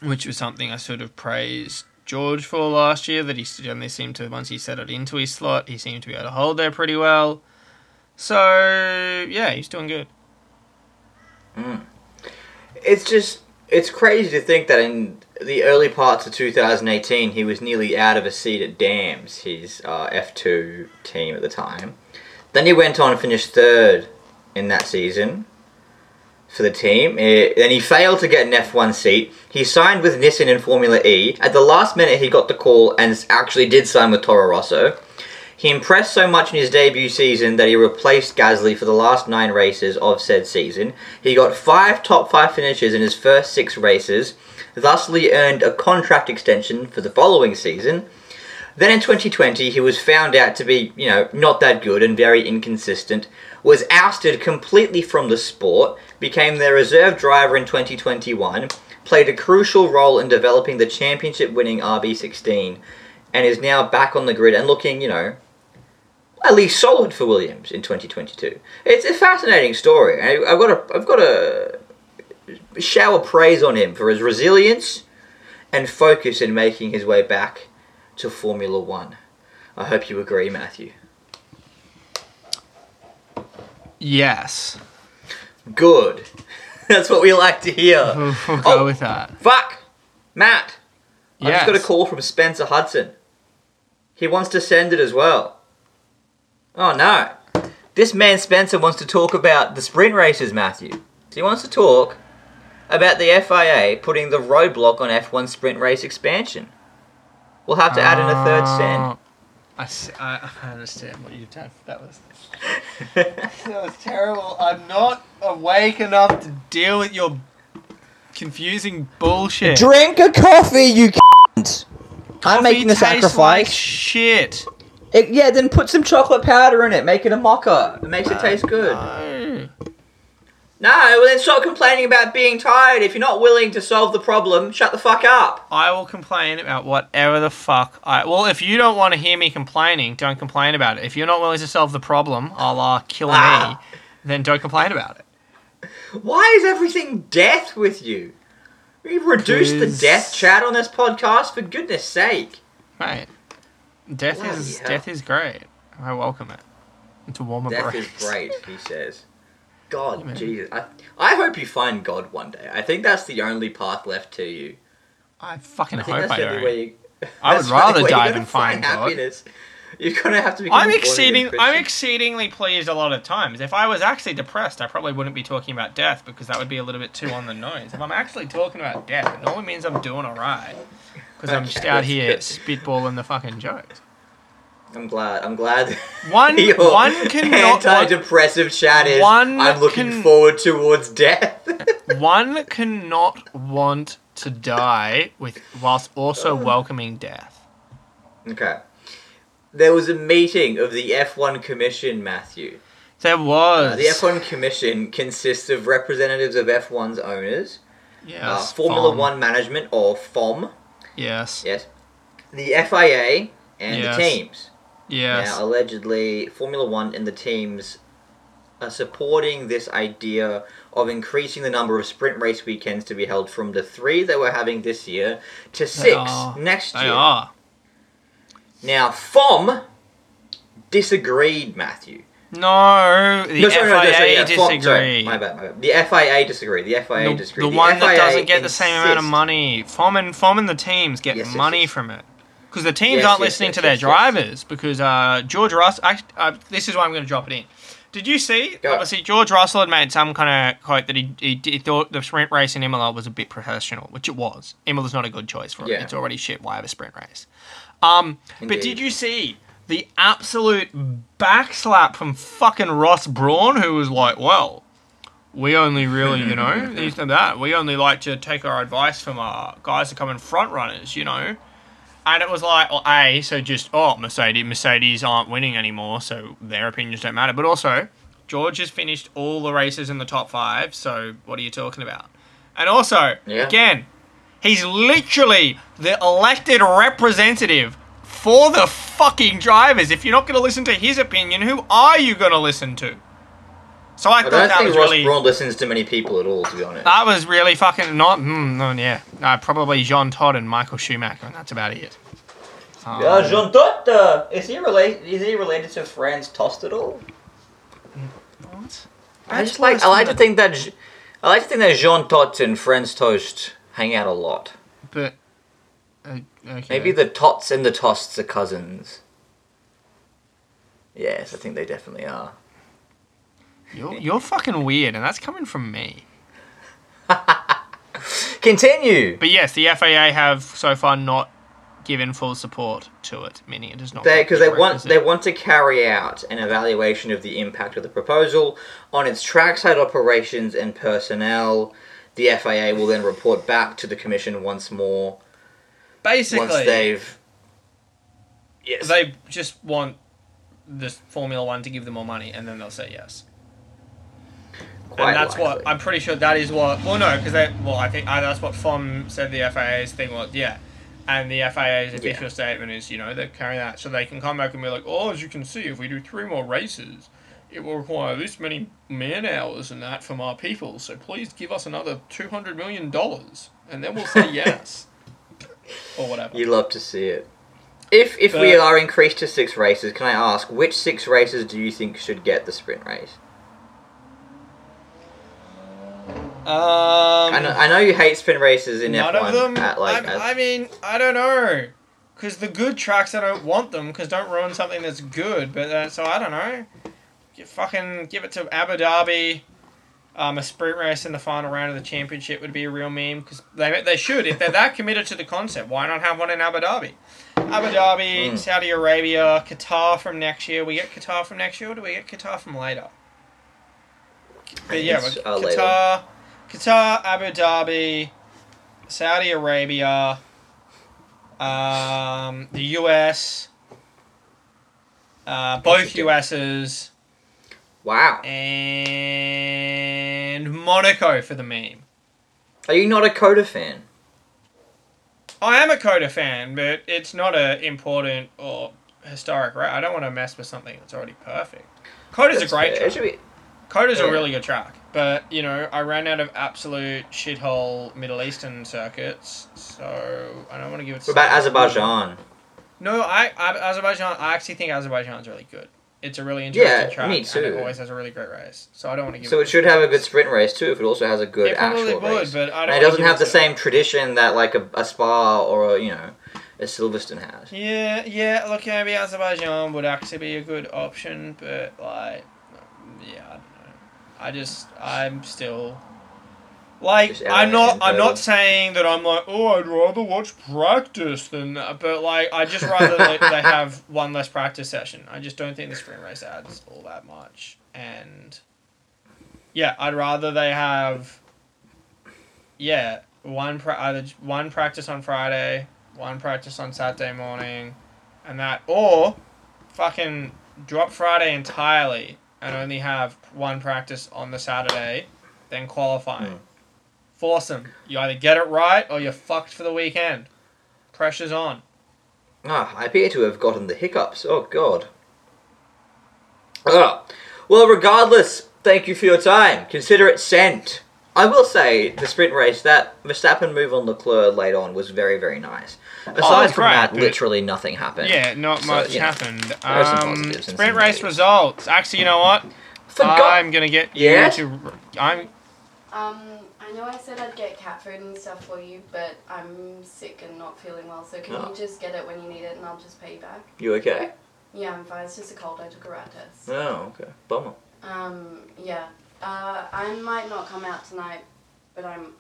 which was something I sort of praised George for last year. That he generally seemed to once he settled into his slot, he seemed to be able to hold there pretty well. So yeah, he's doing good. It's just it's crazy to think that in the early parts of 2018 he was nearly out of a seat at DAMS, his uh, F2 team at the time. Then he went on and finished third in that season for the team. Eh, then he failed to get an F1 seat. He signed with Nissan in Formula E. At the last minute, he got the call and actually did sign with Toro Rosso. He impressed so much in his debut season that he replaced Gasly for the last nine races of said season. He got five top five finishes in his first six races, thusly earned a contract extension for the following season. Then in 2020, he was found out to be, you know, not that good and very inconsistent, was ousted completely from the sport, became their reserve driver in 2021, played a crucial role in developing the championship winning RB16, and is now back on the grid and looking, you know, at least solid for Williams in 2022. It's a fascinating story. I've got to, I've got to shower praise on him for his resilience and focus in making his way back to Formula One. I hope you agree, Matthew. Yes. Good. (laughs) That's what we like to hear. We'll, (laughs) we'll go Oh. with that. Fuck! Matt! I just got a call from Spencer Hudson. He wants to send it as well. Oh no. This man Spencer wants to talk about the sprint races, Matthew. He wants to talk about the FIA putting the roadblock on F1 sprint race expansion. We'll have to add in a third uh, send. I I- I understand what you've done. That was (laughs) that was terrible. I'm not awake enough to deal with your confusing bullshit. Drink a coffee, you c***s. I'm making the tastes Like sacrifice. shit. It- yeah, then put some chocolate powder in it. Make it a mocha. It makes it ah, taste good. No. No, well then stop complaining about being tired. If you're not willing to solve the problem, shut the fuck up. I will complain about whatever the fuck I. Well, if you don't want to hear me complaining, don't complain about it. If you're not willing to solve the problem, a la kill me, Ah. then don't complain about it. Why is everything death with you? We've reduced the death chat on this podcast for goodness sake. Right. Death Bloody is hell. death is great. I welcome it. To warm my Death is great, he says. God, man. Jesus. I, I hope you find God one day. I think that's the only path left to you. I fucking I hope that's I don't. way you. I would (laughs) that's the only rather die than find God. happiness. You're gonna have to be. I'm exceeding. I'm exceedingly pleased a lot of times. If I was actually depressed, I probably wouldn't be talking about death because that would be a little bit too on the nose. If I'm actually talking about death, it normally means I'm doing alright. Because I'm just out here good. spitballing the fucking jokes. I'm glad. I'm glad. (laughs) One- one cannot- antidepressive chat is. one I'm looking can- forward towards death. (laughs) One cannot want to die with whilst also welcoming death. okay. There was a meeting of the F1 Commission, Matthew. There Uh, was the F1 Commission consists of representatives of F1's owners, yes, uh, Formula FOM. One management, or FOM, Yes. yes, the FIA, and Yes. the teams. Yes. Now, allegedly, Formula One and the teams are supporting this idea of increasing the number of sprint race weekends to be held from the three they were having this year to six next they year. are. Now, FOM disagreed, Matthew. No, the no, sorry, no, no, FIA sorry, yeah, FOM, sorry, disagree. my bad, my bad. The FIA disagree. The FIA the, disagree. the one that doesn't get the same amount of money. FOM and FOM and the teams get Yes, yes, money yes. from it because the teams Yes, aren't yes, listening yes, to their drivers because uh, George Russell. I, uh, this is why I'm going to drop it in. Did you see? Go. Obviously, George Russell had made some kind of quote that he, he, he thought the sprint race in Imola was a bit professional, which it was. Imola's not a good choice for it. Yeah. It's already shit. Why have a sprint race? Um, but did you see the absolute backslap from fucking Ross Brawn, who was like, well, we only really, you know, (laughs) these and that. We only like to take our advice from our guys who come in front runners, you know. And it was like, well, A, so just, oh, Mercedes, Mercedes aren't winning anymore, so their opinions don't matter. But also, George has finished all the races in the top five, so what are you talking about? And also, Yeah. again, he's literally the elected representative for the fucking drivers. If you're not going to listen to his opinion, who are you going to listen to? So I, I thought don't that think was Ross really Brawn listens to many people at all, to be honest. that was really fucking not. Mm, no, yeah, uh, probably Jean Todt and Michael Schumacher, and that's about it. Um, Uh, Jean Todt, uh, is he related? Is he related to Franz Tost at all? what? I That's just like. I like to think that. J- I like to think that Jean Todt and Franz Tost hang out a lot. But uh, okay. Maybe the Tots and the Tosts are cousins. Yes, I think they definitely are. You're you're fucking weird, and that's coming from me. (laughs) Continue. But yes, the FIA have so far not given full support to it, meaning it does not. They because the they want they want to carry out an evaluation of the impact of the proposal on its trackside operations and personnel. The FIA will then report back to the commission once more basically once they've. Yes. they just want the Formula One to give them more money, and then they'll say yes. And that's what. I'm pretty sure that is what. Well, no, because they. Well, I think uh, that's what FOM said. The FIA's thing was yeah, and the FIA's official Yeah. statement is you know they're carrying that so they can come back and be like, oh, as you can see, if we do three more races, it will require this many man hours and that from our people. So please give us another two hundred million dollars, and then we'll say (laughs) yes, or whatever. You'd love to see it. If if we are increased to six races, can I ask which six races do you think should get the sprint race? Um, I know I know you hate sprint races in None F1. of them. At, like, I, I mean, I don't know. Because the good tracks, I don't want them. Because don't ruin something that's good. But uh, so I don't know. You fucking give it to Abu Dhabi. Um, a sprint race in the final round of the championship would be a real meme. Because they they should if they're that committed to the concept. Why not have one in Abu Dhabi? Abu Dhabi, Mm. Saudi Arabia, Qatar from next year. We get Qatar from next year, or do we get Qatar from later? But yeah, uh, later. Qatar, Abu Dhabi, Saudi Arabia, um, the US, uh, both US's, wow. and Monaco for the meme. Are you not a Coda fan? I am a Coda fan, but it's not a important or historic Right, I don't want to mess with something that's already perfect. Coda's That's a great fair. Track. be- Coda's Yeah. a really good track, but you know I ran out of absolute shithole Middle Eastern circuits, so I don't want to give it. What about Azerbaijan? No, I, I Azerbaijan. I actually think Azerbaijan's really good. It's a really interesting Yeah, track, me and too. it always has a really great race. So I don't want to give. So it should have a good sprint race too. If it also has a good It actual would, race, but I don't. and it doesn't have the same tradition that like a, a Spa or a you know a Silverstone has. Yeah, yeah. Look, maybe Azerbaijan would actually be a good option, but like, yeah, I don't know. I just, I'm still. Like Just I'm not. I'm not saying that I'm like. Oh, I'd rather watch practice than. That. But like, I just rather they, they have one less practice session. I just don't think the sprint race adds all that much. And yeah, I'd rather they have. Yeah, one pra- either one practice on Friday, one practice on Saturday morning, and that or fucking drop Friday entirely and only have one practice on the Saturday, then qualifying. Force them. You either get it right or you're fucked for the weekend. Pressure's on. Ah, I appear to have gotten the hiccups. Oh, God. Ah. Well, regardless, thank you for your time. Consider it sent. I will say, the sprint race, that Verstappen move on Leclerc late on was very, very nice. Aside was from great, that, literally nothing happened. Yeah, not So, much you know, happened. there are some Um, sprint race results. Actually, you know what? (laughs) Forgot. I'm gonna get you to. I'm. Um, I know I said I'd get cat food and stuff for you, but I'm sick and not feeling well, so can Oh. you just get it when you need it and I'll just pay you back? You okay? Yeah, I'm fine. It's just a cold. I took a rat test. Oh, okay. Bummer. Um, yeah. Uh, I might not come out tonight, but I'm.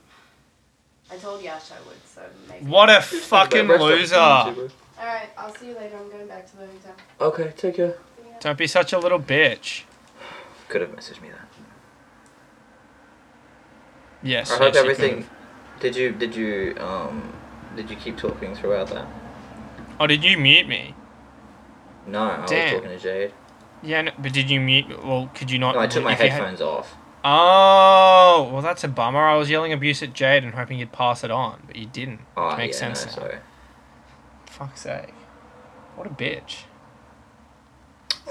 I told Yash I would, so maybe. What a fucking loser! Alright, I'll see you later. I'm going back to the hotel. Okay, take care. See. Don't be such a little bitch. Could have messaged me that. Yes. I hope yes, everything. Did you did you um did you keep talking throughout that? Oh, did you mute me? No, I Damn. was talking to Jade. Yeah, no, but did you mute? Well, could you not? No, I took my you had- headphones off. Oh, well, that's a bummer. I was yelling abuse at Jade and hoping you'd pass it on, but you didn't. Oh, which makes yeah, sense. no, sorry. Fuck's sake. What a bitch.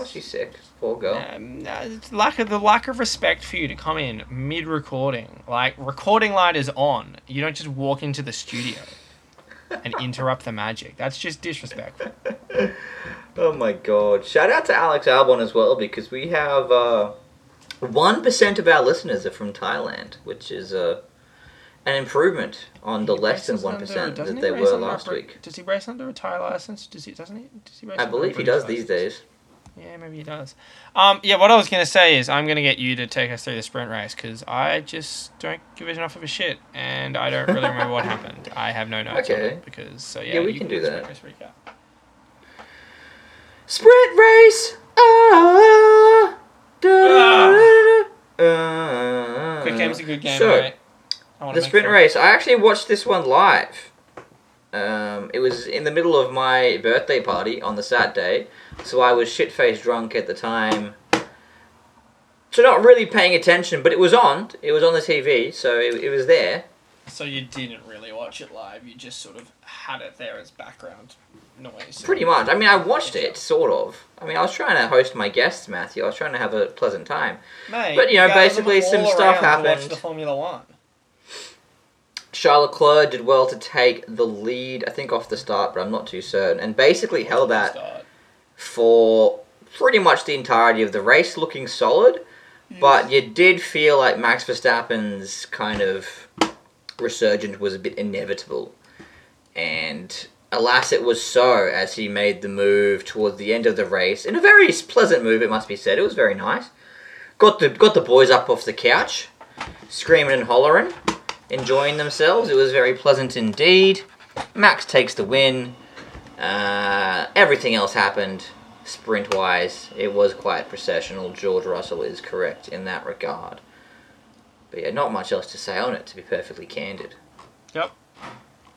Oh, she's sick. Poor girl. Um, uh, it's lack of the lack of respect for you to come in mid recording. Like recording light is on. You don't just walk into the studio and (laughs) interrupt the magic. That's just disrespectful. (laughs) Oh my god. Shout out to Alex Albon as well because we have uh, 1% of our listeners are from Thailand, which is uh, an improvement on the He less than under- 1% that they were under a last week. Does he race under a Thai license? Does he? Doesn't he? Does he race? I believe he does these days. Yeah, maybe he does. Um, yeah, what I was gonna say is I'm gonna get you to take us through the sprint race because I just don't give enough of a shit, and I don't really remember what happened. I have no notes on Okay. it because so yeah, Yeah, we can do that. sprint race recap. Sprint race! Ah, da, da, da, Quick game's a good game, So, right? I The sprint race. I actually watched this one live. Um, it was in the middle of my birthday party on the Saturday, so I was shit faced drunk at the time. So not really paying attention, but it was on. It was on the TV, so it, it was there. So you didn't really watch it live. You just sort of had it there as background noise. Pretty much. I mean, I watched it, sort of. I mean, I was trying to host my guests, Matthew. I was trying to have a pleasant time. Mate, But, you know, them basically some stuff around to Watch happened. the Formula One. Charles Leclerc did well to take the lead, I think, off the start, but I'm not too certain. And basically held that for pretty much the entirety of the race, looking solid. But you did feel like Max Verstappen's kind of resurgence was a bit inevitable. And alas, it was so as he made the move towards the end of the race. In a very pleasant move, it must be said. It was very nice. Got the, got the boys up off the couch, screaming and hollering, enjoying themselves. It was very pleasant indeed. Max takes the win. Uh, everything else happened sprint wise. It was quite processional. George Russell is correct in that regard. But yeah, not much else to say on it, to be perfectly candid. Yep.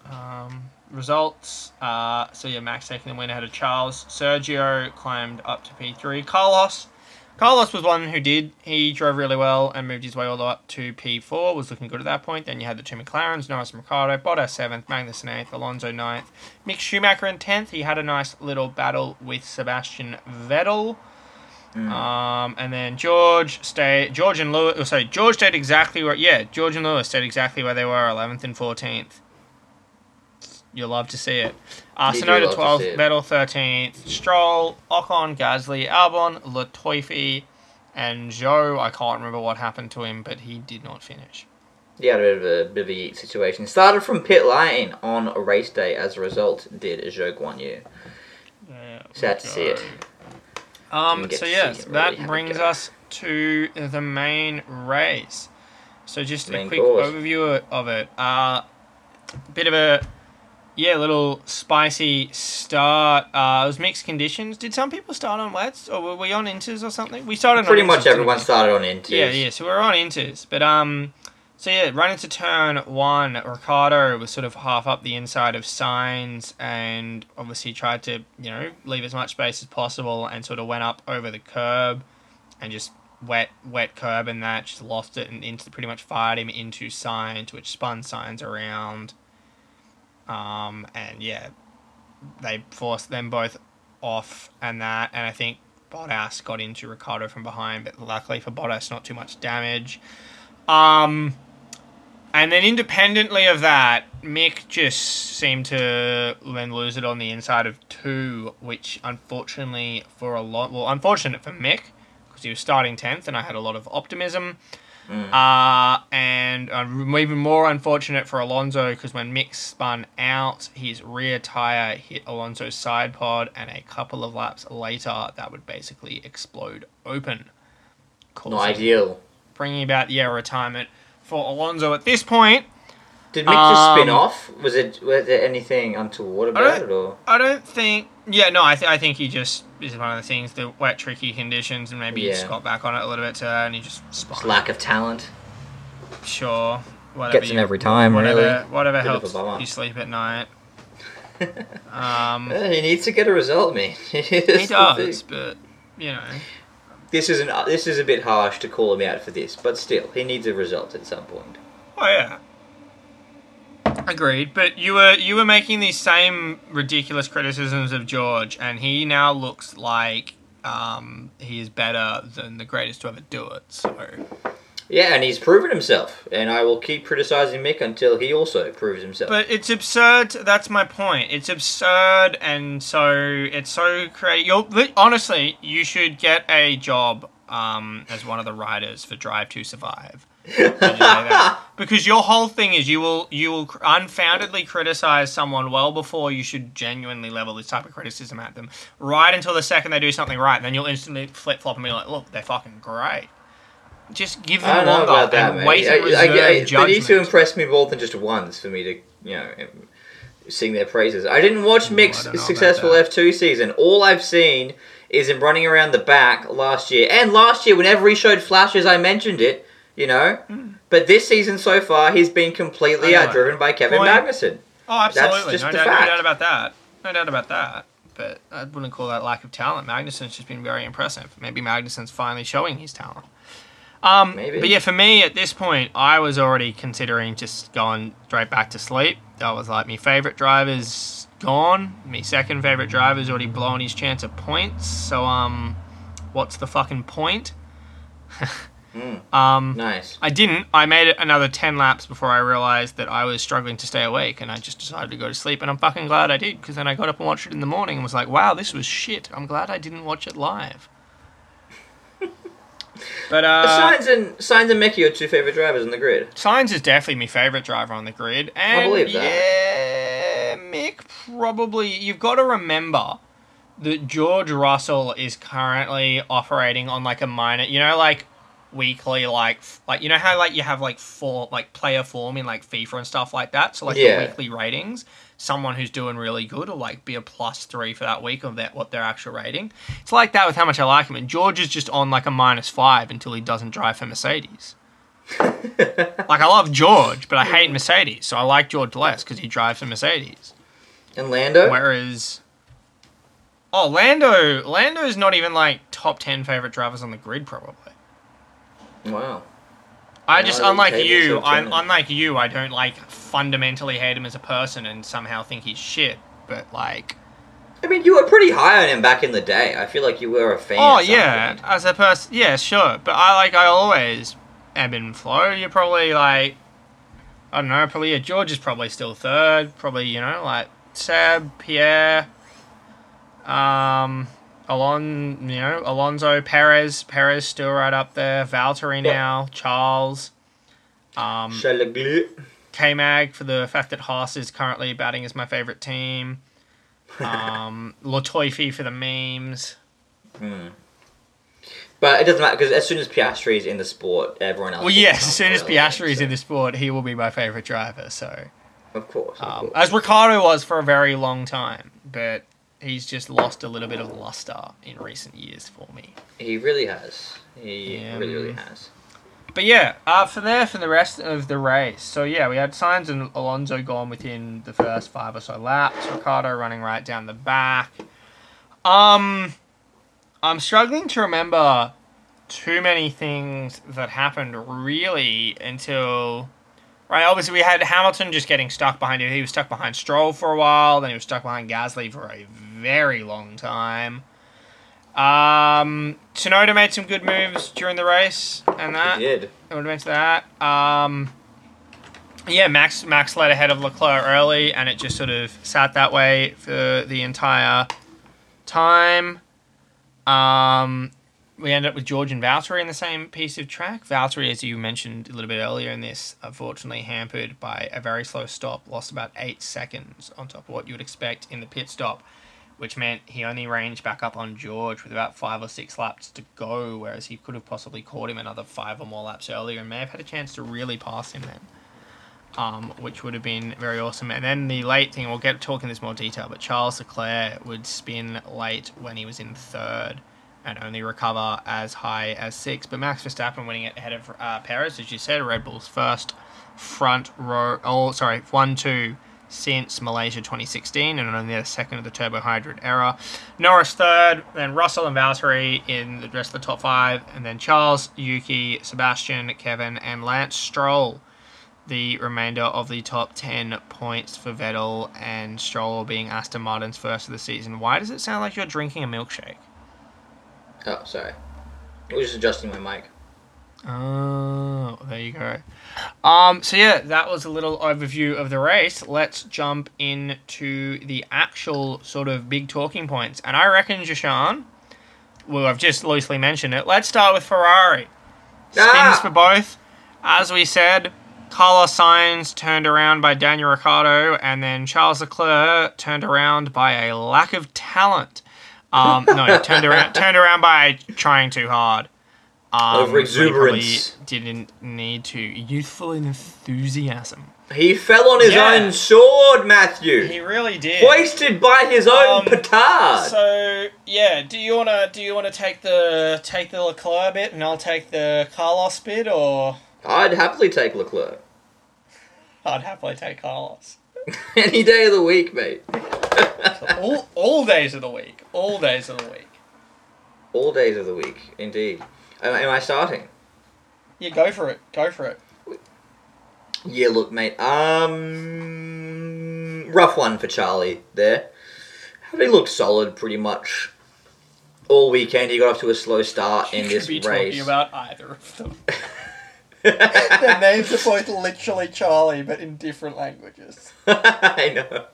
Um, results. Uh, so yeah, Max taking the win ahead of Charles. Sergio climbed up to P3. Carlos. Carlos was one who did. He drove really well and moved his way all the way up to P4. Was looking good at that point. Then you had the two McLarens, Norris and Ricciardo, Bottas seventh, Magnussen eighth, Alonso ninth, Mick Schumacher in tenth. He had a nice little battle with Sebastian Vettel. Um, and then George stayed. George and Lewis. Oh, sorry, George stayed exactly where. Yeah, George and Lewis stayed exactly where they were, eleventh and fourteenth. You'll love to see it. Uh, Tsunoda love to twelfth, see it. Vettel thirteenth, Stroll, Ocon, Gasly, Albon, Latifi, and Zhou. I can't remember what happened to him, but he did not finish. He had a bit of a, bit of a yeet situation. Started from pit lane on race day. As a result, did Zhou Guan Yu. Sad to see it. Um, so yes, really that brings us to the main race. So just a quick course. overview of it. Uh, bit of a yeah, little spicy start. Uh, it was mixed conditions. Did some people start on wets, or were we on inters or something? We started Pretty on much inters, everyone started on into. Yeah, yeah. So we we're on inters, but um, so yeah, run into turn one. Ricciardo was sort of half up the inside of Sainz, and obviously tried to you know leave as much space as possible, and sort of went up over the curb, and just wet wet curb and that just lost it and into pretty much fired him into Sainz, which spun Sainz around. Um, and yeah, they forced them both off and that, and I think Bottas got into Ricciardo from behind, but luckily for Bottas, not too much damage. Um, and then independently of that, Mick just seemed to then lose it on the inside of two, which unfortunately for a lot, well, unfortunate for Mick because he was starting tenth, and I had a lot of optimism. Uh, and uh, even more unfortunate for Alonso because when Mick spun out, his rear tire hit Alonso's side pod, and a couple of laps later, that would basically explode open, Not ideal. bringing about the air retirement for Alonso at this point. Did Mick just spin Um, off? Was it was there anything untoward about it, or I don't think. Yeah, no, I, th- I think he just is one of the things, the wet, tricky conditions, and maybe he just got back on it a little bit, uh, and he just just lack of talent? Sure. Whatever Gets him you- every time, whatever, really. Whatever Bit helps you sleep at night. (laughs) Um, Uh, he needs to get a result, man. (laughs) he he does, but you know, This is an uh, this is a bit harsh to call him out for this, but still, he needs a result at some point. oh yeah, agreed. But you were you were making these same ridiculous criticisms of George, and he now looks like um, he is better than the greatest to ever do it. So Yeah, and he's proven himself, and I will keep criticizing Mick until he also proves himself. But it's absurd. That's my point. It's absurd, and so it's so crazy. You'll honestly, you should get a job um, as one of the writers for Drive to Survive. I'll just say that. because your whole thing is you will you will unfoundedly criticize someone well before you should genuinely level this type of criticism at them. Right until the second they do something right, then you'll instantly flip flop and be like, "Look, they're fucking great." Just give them longer about that, and wait I, and I, reserve I, they need to impress me more than just once for me to, you know, um, sing their praises. I didn't watch Mick's know about successful. F2 season. All I've seen is him running around the back last year. And last year, whenever he showed flashes, I mentioned it, you know. But this season so far, he's been completely I outdriven by Kevin Point. Magnussen. Oh, absolutely. no, doubt, no doubt about that. No doubt about that. But I wouldn't call that lack of talent. Magnussen's just been very impressive. Maybe Magnussen's finally showing his talent. Um, Maybe. But yeah, for me at this point, I was already considering just going straight back to sleep. That was like my favorite driver's gone. My second favorite driver's already blown his chance of points. So um, what's the fucking point? (laughs) Um, Nice. I didn't. I made it another 10 laps before I realized that I was struggling to stay awake and I just decided to go to sleep. And I'm fucking glad I did because then I got up and watched it in the morning and was like, wow, this was shit. I'm glad I didn't watch it live. (laughs) but, uh. Sainz and Sainz and Mickey are two favorite drivers on the grid. Sainz is definitely my favorite driver on the grid. And believe that. Yeah, Mick probably. You've got to remember that George Russell is currently operating on like a minor. You know, like weekly, like like you know how like you have like form like player form in like FIFA and stuff like that. So like Yeah. the weekly ratings. Someone who's doing really good will like be a plus three for that week of that what their actual rating. It's like that with how much I like him. And George is just on like a minus five until he doesn't drive for Mercedes. (laughs) Like I love George, but I hate Mercedes, so I like George less because he drives for Mercedes. And Lando? Whereas, oh, Lando, Lando's not even like top ten favorite drivers on the grid, probably. Wow. I just, I unlike you, I'm unlike you. I don't like fundamentally hate him as a person and somehow think he's shit. But like, I mean, you were pretty high on him back in the day. I feel like you were a fan. oh yeah, as a person, yeah, sure. But I like, I always ebb and flow. You're probably like, I don't know, probably yeah, George is probably still third. Probably you know like Seb, Pierre, um, Alon, you know Alonso, Perez, Perez still right up there. Valtteri Yeah. now, Charles, um, K Mag for the fact that Haas is currently batting as my favorite team. Um, (laughs) Latoifi for the memes. But it doesn't matter because as soon as Piastri is in the sport, everyone else. Well, yes, as soon as Piastri is so- in the sport, he will be my favorite driver. So, Of course. Of um, course. as Ricciardo was for a very long time, but he's just lost a little bit of luster in recent years for me. He really has. He Yeah, really, really has. But yeah, uh, for there for the rest of the race. So yeah, we had Sainz and Alonso gone within the first five or so laps. Ricciardo running right down the back. Um, I'm struggling to remember too many things that happened really until Right, obviously we had Hamilton just getting stuck behind him. He was stuck behind Stroll for a while, then he was stuck behind Gasly for a very long time. Um, Tsunoda made some good moves during the race, and that. He did. I would mention that. Um, yeah, Max Max led ahead of Leclerc early, and it just sort of sat that way for the entire time. Um, we ended up with George and Valtteri in the same piece of track. Valtteri, as you mentioned a little bit earlier in this, unfortunately hampered by a very slow stop, lost about eight seconds on top of what you would expect in the pit stop, which meant he only ranged back up on George with about five or six laps to go, whereas he could have possibly caught him another five or more laps earlier and may have had a chance to really pass him then. Um, which would have been very awesome. And then the late thing, we'll get talking this more detail, but Charles Leclerc would spin late when he was in third and only recover as high as six. But Max Verstappen winning it ahead of uh, Perez, as you said, Red Bull's first front row, oh, sorry, one, two since Malaysia 2016, and only the second of the turbo hybrid era. Norris third, then Russell and Valtteri in the rest of the top five, and then Charles, Yuki, Sebastian, Kevin, and Lance Stroll. The remainder of the top 10 points for Vettel and Stroll being Aston Martin's first of the season. Why does it sound like you're drinking a milkshake? Oh, sorry. I was just adjusting my mic. Oh, there you go. Um, so yeah, that was a little overview of the race. Let's jump into the actual sort of big talking points. And I reckon, Jashan, well, I've just loosely mentioned it. Let's start with Ferrari. Spins Ah! for both. As we said, Carlos Sainz turned around by Daniel Ricciardo, and then Charles Leclerc turned around by a lack of talent. Um, no, turned around (laughs) turned around by trying too hard. Um, Overexuberance. but he Didn't need to. Youthful enthusiasm. He fell on his Yeah. own sword, Matthew. He really did. Hoisted by his own Um, petard. So yeah, do you wanna do you wanna take the take the Leclerc bit and I'll take the Carlos bit, or I'd happily take Leclerc. I'd happily take Carlos. (laughs) Any day of the week, mate. (laughs) all all days of the week. All days of the week. All days of the week, indeed. Am, am I starting? Yeah, go for it. Go for it. Yeah, look, mate. Um, rough one for Charlie there. He looked solid pretty much all weekend. He got off to a slow start in you this be race. talking about either of them. (laughs) Their names are both literally Charlie, but in different languages. (laughs) I know.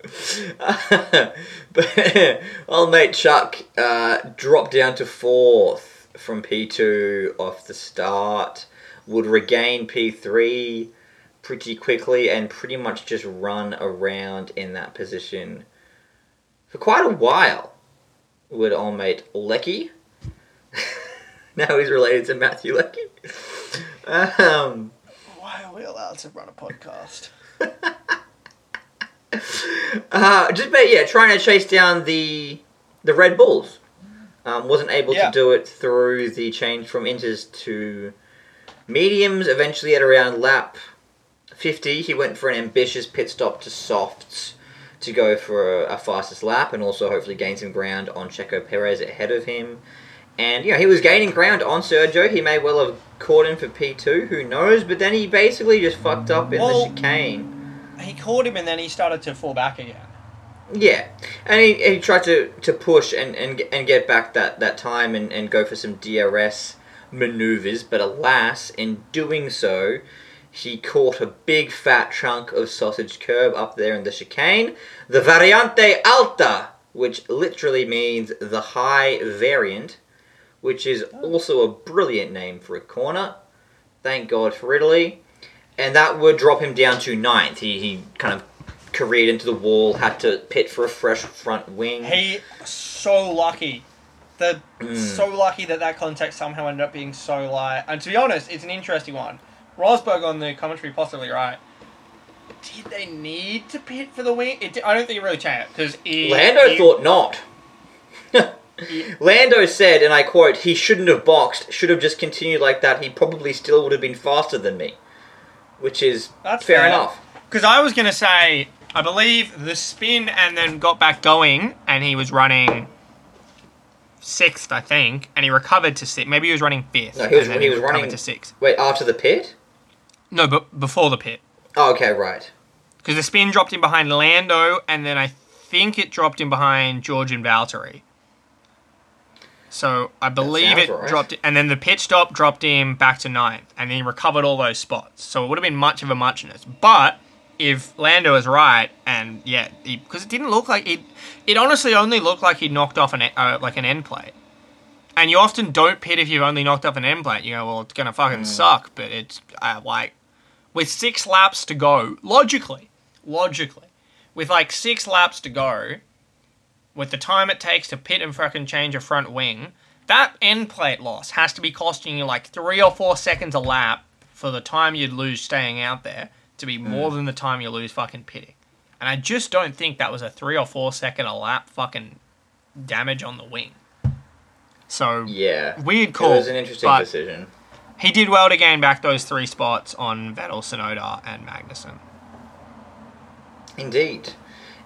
(laughs) but old mate Chuck uh, dropped down to fourth from P2 off the start. Would regain P3 pretty quickly and pretty much just run around in that position for quite a while. Would old mate Lecky. (laughs) now he's related to Matthew Lecky. Um, Why are we allowed to run a podcast? (laughs) Uh, just but yeah, trying to chase down the the Red Bulls. Um, wasn't able Yeah. to do it through the change from inters to mediums. Eventually, at around lap fifty, he went for an ambitious pit stop to softs to go for a, a fastest lap, and also hopefully gain some ground on Checo Perez ahead of him. And you know he was gaining ground on Sergio. He may well have caught him for P two. Who knows? But then he basically just fucked up in Well- the chicane. He caught him and then he started to fall back again. Yeah, and he, he tried to, to push and, and get- and get back that, that time and, and go for some DRS maneuvers, but alas, in doing so, he caught a big fat chunk of sausage curb up there in the chicane, the Variante Alta, which literally means the high variant, which is oh. also a brilliant name for a corner. Thank God for Italy. And that would drop him down to ninth. He, he kind of careered into the wall, had to pit for a fresh front wing. He so lucky. The Mm. so lucky that that contact somehow ended up being so light. And to be honest, it's an interesting one. Rosberg on the commentary possibly right. Did they need to pit for the wing? It, I don't think it really changed because Lando thought not. (laughs) (laughs) Lando said, and I quote, he shouldn't have boxed, should have just continued like that, he probably still would have been faster than me. Which is That's fair fair. enough. Because I was gonna say, I believe the spin and then got back going, and he was running sixth, I think, and he recovered to sixth. Maybe he was running fifth. No, he was- he was running- to sixth. Wait, after the pit? No, but before the pit. Oh, okay, right. because the spin dropped in behind Lando, and then I think it dropped in behind George and Valtteri. So I believe it right. dropped, and then the pit stop dropped him back to ninth, and then he recovered all those spots. So it would have been much of a muchness. But if Lando is right, and yeah, because it didn't look like it, it honestly only looked like he knocked off an uh, like an end plate. And you often don't pit if you've only knocked off an end plate. You go, well, it's gonna fucking suck, but it's uh, like with six laps to go, logically, logically, with like six laps to go, with the time it takes to pit and fucking change a front wing, that end plate loss has to be costing you like three or four seconds a lap for the time you'd lose staying out there to be more than the time you lose fucking pitting. And I just don't think that was a three or four second a lap fucking damage on the wing. So Yeah. weird call. It was an interesting decision. he did well to gain back those three spots on Vettel, Tsunoda, and Magnussen. Indeed.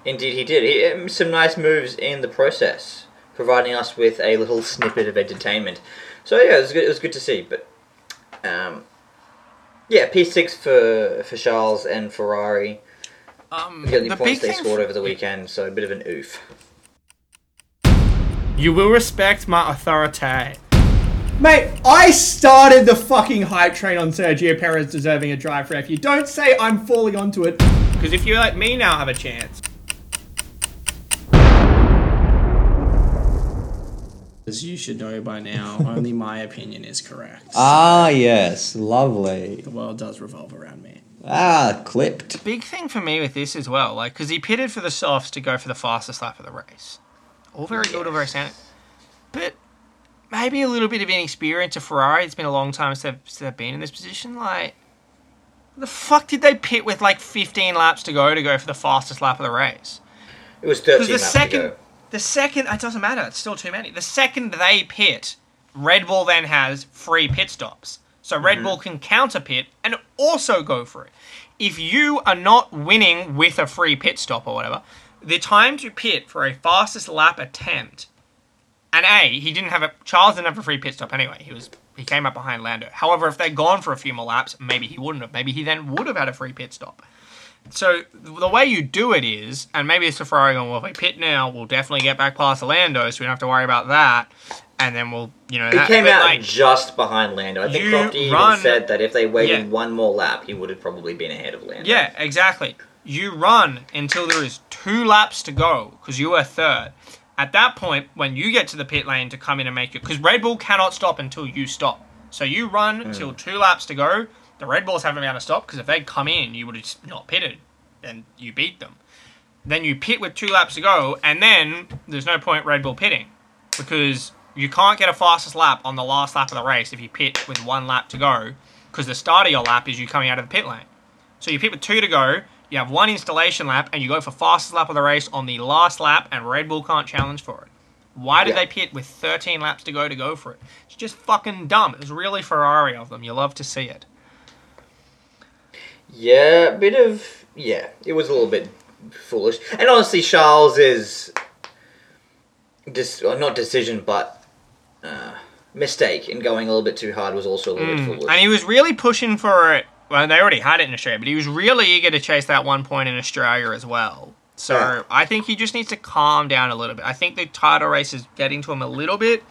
Indeed, he did. He, um, some nice moves in the process, providing us with a little (laughs) snippet of entertainment. So yeah, it was good. It was good to see. But um, yeah, P six for for Charles and Ferrari. Um, The only the points they scored over the weekend, so a bit of an oof. You will respect my authority. Mate, I started the fucking hype train on Sergio Perez deserving a drive ref. You don't say I'm falling onto it. Because if you like me now have a chance. As you should know by now, (laughs) only my opinion is correct. Ah, yes, lovely. The world does revolve around me. Ah, clipped. Big thing for me with this as well, like, because he pitted for the softs to go for the fastest lap of the race. All very good, all very sound. But maybe a little bit of inexperience to Ferrari. It's been a long time since they've, since they've been in this position. Like, the fuck did they pit with like 15 laps to go to go for the fastest lap of the race? It was Because thirteen the laps second, to go. The second, it doesn't matter. It's still too many. The second they pit, Red Bull then has free pit stops, so Red Mm-hmm. Bull can counter pit and also go for it. If you are not winning with a free pit stop or whatever, the time to pit for a fastest lap attempt, and a he didn't have a Charles didn't have a free pit stop anyway. He was he came up behind Lando. However, if they'd gone for a few more laps, maybe he wouldn't have. Maybe he then would have had a free pit stop. So the way you do it is, and maybe it's the Ferrari going, well, if we pit now, we'll definitely get back past Lando, so we don't have to worry about that. And then we'll, you know, He came out like, just behind Lando. I think Crofty even run- said that if they waited Yeah. one more lap, he would have probably been ahead of Lando. Yeah, exactly. You run until there is two laps to go because you are third. At that point, when you get to the pit lane to come in and make it, because Red Bull cannot stop until you stop. So you run hmm. until two laps to go. The Red Bulls haven't been able to stop because if they'd come in, you would have just not pitted, and you beat them. Then you pit with two laps to go, and then there's no point Red Bull pitting because you can't get a fastest lap on the last lap of the race if you pit with one lap to go because the start of your lap is you coming out of the pit lane. So you pit with two to go, you have one installation lap, and you go for fastest lap of the race on the last lap, and Red Bull can't challenge for it. Why did Yeah. they pit with 13 laps to go to go for it? It's just fucking dumb. It was really Ferrari of them. You love to see it. Yeah, a bit of yeah. It was a little bit foolish, and honestly, Charles is dis- well, not decision, but uh, mistake in going a little bit too hard was also a little bit foolish. Mm. And he was really pushing for it. Well, they already had it in Australia, but he was really eager to chase that one point in Australia as well. So Yeah. I think he just needs to calm down a little bit. I think the title race is getting to him a little bit.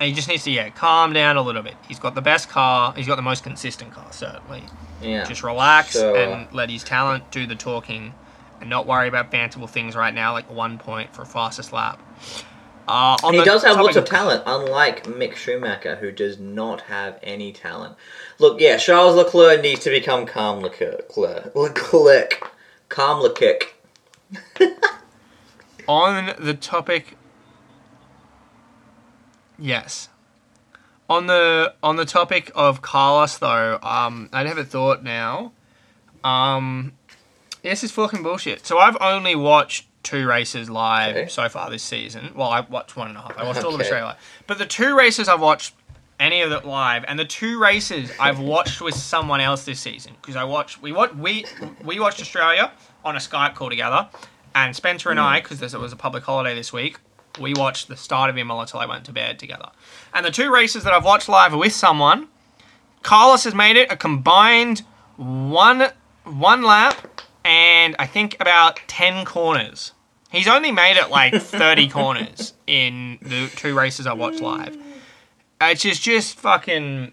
And he just needs to, yeah, calm down a little bit. He's got the best car. He's got the most consistent car, certainly. yeah, Just relax So, uh, and let his talent do the talking and not worry about banterable things right now, like one point for fastest lap. Uh, on he does have lots of talent, unlike Mick Schumacher, who does not have any talent. Look, yeah, Charles Leclerc needs to become calm. Leclerc. Leclerc. Calm Leclerc. (laughs) on the topic yes. On the on the topic of carlos though um i have a thought now. Um this is fucking bullshit. So i've only watched two races live Okay. so far this season. Well i watched one and a half. I watched all of australia. Live. but the two races i've watched any of it live and the two races i've watched with someone else this season. Because i watched we what we we watched australia on a skype call together and Spencer and I, because it was a public holiday this week, we watched the start of Imola till I went to bed together. And the two races that I've watched live are with someone. Carlos has made it a combined one one lap and I think about 10 corners. He's only made it like (laughs) 30 corners in the two races I watched live. It's just, just fucking.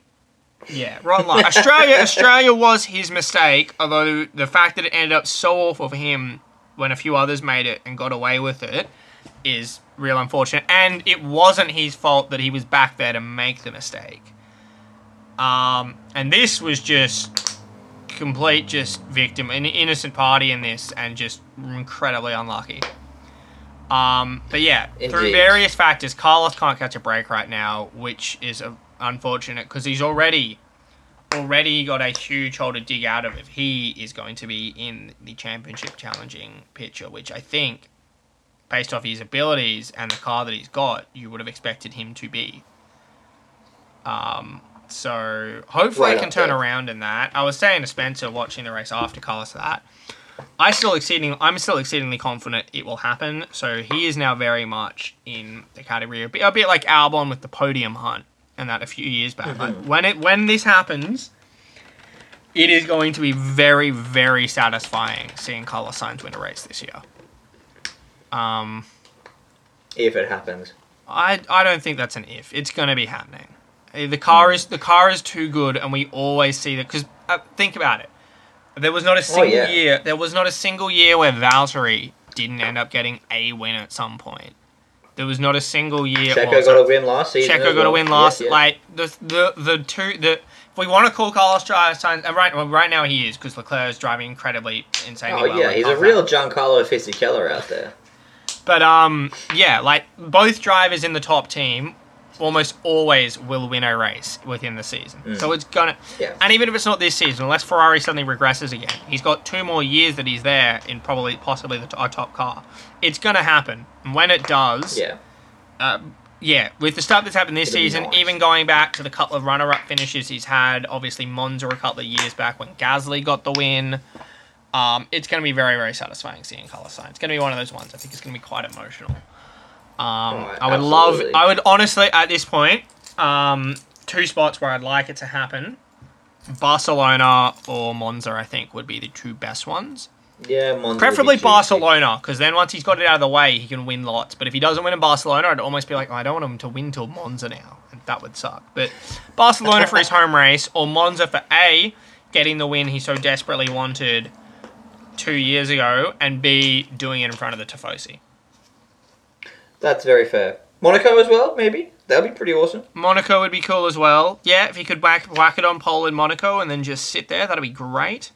Yeah, rotten luck. (laughs) Australia, Australia was his mistake. Although the fact that it ended up so awful for him when a few others made it and got away with it is real unfortunate. And it wasn't his fault that he was back there to make the mistake. Um, and this was just complete just victim, an innocent party in this, and just incredibly unlucky. Um, but yeah, through various factors, Carlos can't catch a break right now, which is uh, unfortunate because he's already already got a huge hole to dig out of if he is going to be in the championship challenging picture, which I think, based off his abilities and the car that he's got, you would have expected him to be. Um, so hopefully Right I can turn there. around in that. I was saying to Spencer watching the race after Carlos that I still exceeding I'm still exceedingly confident it will happen. So he is now very much in the category a bit, a bit like Albon with the podium hunt and that a few years back. Like, when it when this happens, it is going to be very very satisfying seeing Carlos Sainz win a race this year. Um, If it happens. I I don't think that's an if. It's going to be happening. Uh, The car is the car is too good, and we always see that. Because uh, think about it, there was not a single yeah. year. There was not a single year where Valtteri didn't end up getting a win at some point. There was not a single year. Checo well, got a win last season. Checo as got a win last. Yeah, yeah. Like the the the two the. If we want to call Carlos Sainz, and right well, right now he is because Leclerc is driving incredibly insanely Oh well. yeah, he's a real Giancarlo Fisichella out there. But um, yeah, like both drivers in the top team almost always will win a race within the season. So it's gonna, Yeah. and even if it's not this season, unless Ferrari suddenly regresses again, he's got two more years that he's there in probably possibly the our top car. It's gonna happen, and when it does, Yeah. uh, yeah, with the stuff that's happened this It'll season, nice. even going back to the couple of runner-up finishes he's had, obviously Monza a couple of years back when Gasly got the win. Um, it's going to be very, very satisfying seeing Carlos Sainz. It's going to be one of those ones. I think it's going to be quite emotional. Um, Oh, I would love. I would honestly, at this point, um, two spots where I'd like it to happen: Barcelona or Monza. I think would be the two best ones. Yeah, Monza would be Preferably. Barcelona, because then once he's got it out of the way, he can win lots. But if he doesn't win in Barcelona, I'd almost be like, oh, I don't want him to win till Monza now, and that would suck. But Barcelona for his home race, or Monza for A, getting the win he so desperately wanted two years ago, and B, doing it in front of the Tifosi. That's very fair. Monaco as well, maybe. That'd be pretty awesome. Monaco would be cool as well. Yeah, if he could whack, whack it on pole in Monaco and then just sit there, that'd be great.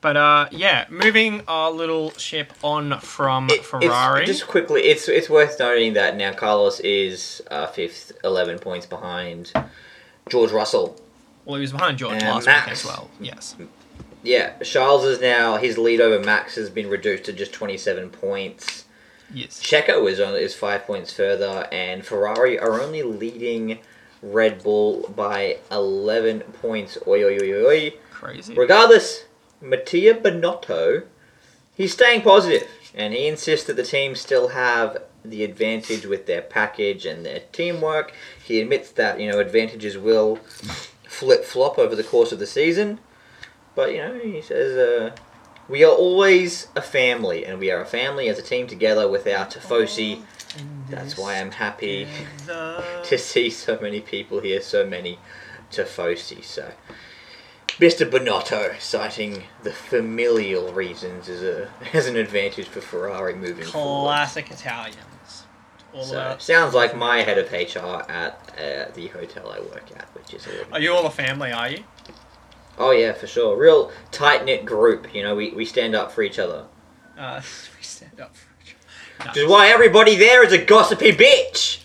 But uh, yeah, moving our little ship on from It- Ferrari. It's, just quickly, it's it's worth noting that now Carlos is uh, fifth, eleven points behind George Russell. Well, he was behind George And last Max. week as well. Yes. Yeah, Charles is now his lead over Max has been reduced to just twenty seven points. Yes. Checo is on is five points further, and Ferrari are only leading Red Bull by eleven points. Oi oi oi oi. Crazy. Regardless, Mattia Binotto, he's staying positive, and he insists that the team still have the advantage with their package and their teamwork. He admits that you know advantages will flip flop over the course of the season, but you know he says uh, we are always a family, and we are a family as a team together with our Tifosi. That's why I'm happy (laughs) to see so many people here, so many Tifosi. So. Mr. Binotto citing the familial reasons as a (laughs) as an advantage for Ferrari moving forward. Classic Italians. All So, sounds like my head of HR at uh, the hotel I work at, which is a. Are you all a family? Are you? Oh yeah, for sure. Real tight knit group. You know, we, we stand up for each other. Uh, (laughs) we stand up for each other. Which is why everybody there is a gossipy bitch.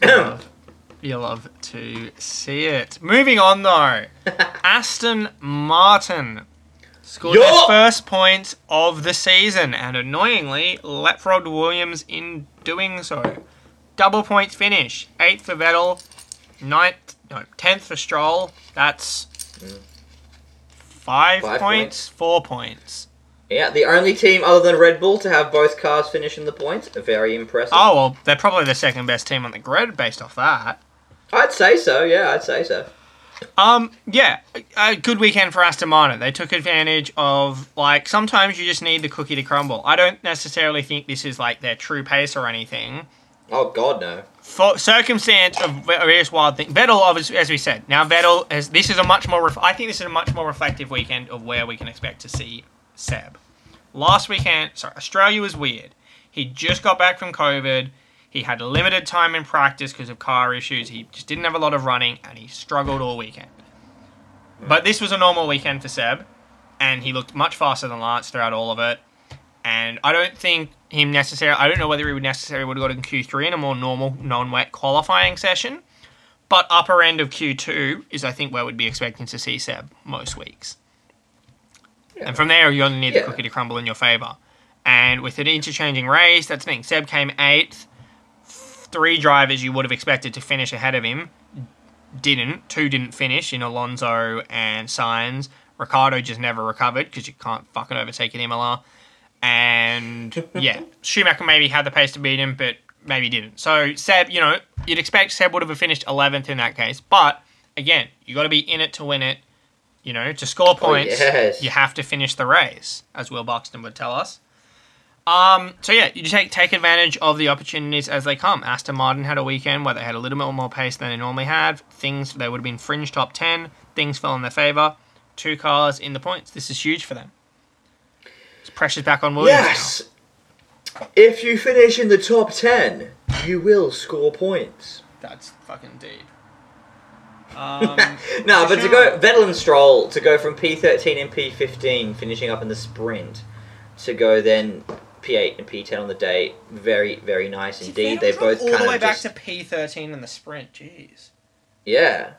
(coughs) you love to see it. Moving on though, (laughs) Aston Martin scored their first point of the season, and annoyingly, Rod Williams in doing so. Double points finish, eighth for Vettel, ninth, no, tenth for Stroll. That's five, Five points, four points. yeah, the only team other than Red Bull to have both cars finish in the points. Very impressive. Oh well, they're probably the second best team on the grid based off that. I'd say so. Yeah, I'd say so. Um, yeah, a good weekend for Aston Martin. They took advantage of like sometimes you just need the cookie to crumble. I don't necessarily think this is like their true pace or anything. Oh God, no. For circumstance of various wild things, Vettel, obviously, as we said, now Vettel has. This is a much more. Ref- I think this is a much more reflective weekend of where we can expect to see Seb. Last weekend, sorry, Australia was weird. He just got back from COVID. He had limited time in practice because of car issues. He just didn't have a lot of running, and he struggled all weekend. But this was a normal weekend for Seb, and he looked much faster than Lance throughout all of it. And I don't think him necessarily. I don't know whether he would necessarily would have got in Q3 in a more normal, non-wet qualifying session. But upper end of Q2 is, I think, where we'd be expecting to see Seb most weeks. And from there, you only need Yeah. the cookie to crumble in your favour. And with an interchanging race, that's the thing. Seb came eighth. Three drivers you would have expected to finish ahead of him didn't. Two didn't finish in Alonso and Sainz. Ricciardo just never recovered because you can't fucking overtake an Imola. And (laughs) yeah, Schumacher maybe had the pace to beat him, but maybe didn't. So Seb, you know, you'd expect Seb would have finished 11th in that case. But again, you got to be in it to win it. You know, to score points, yes. you have to finish the race, as Will Buxton would tell us. Um, so yeah, you take take advantage of the opportunities as they come. Aston Martin had a weekend where they had a little bit more pace than they normally had. Things they would have been fringe top ten. Things fell in their favour. Two cars in the points. This is huge for them. It's pressure's back on Williams. Yes. If you finish in the top ten, you will score points. That's fucking deep. (laughs) Um, No, but to go Vettel and Stroll to go from P13 and P15, finishing up in the sprint, to go then P8 and P10 on the day, very very nice indeed. They both all kind the way of back just to P thirteen in the sprint. Jeez. yeah,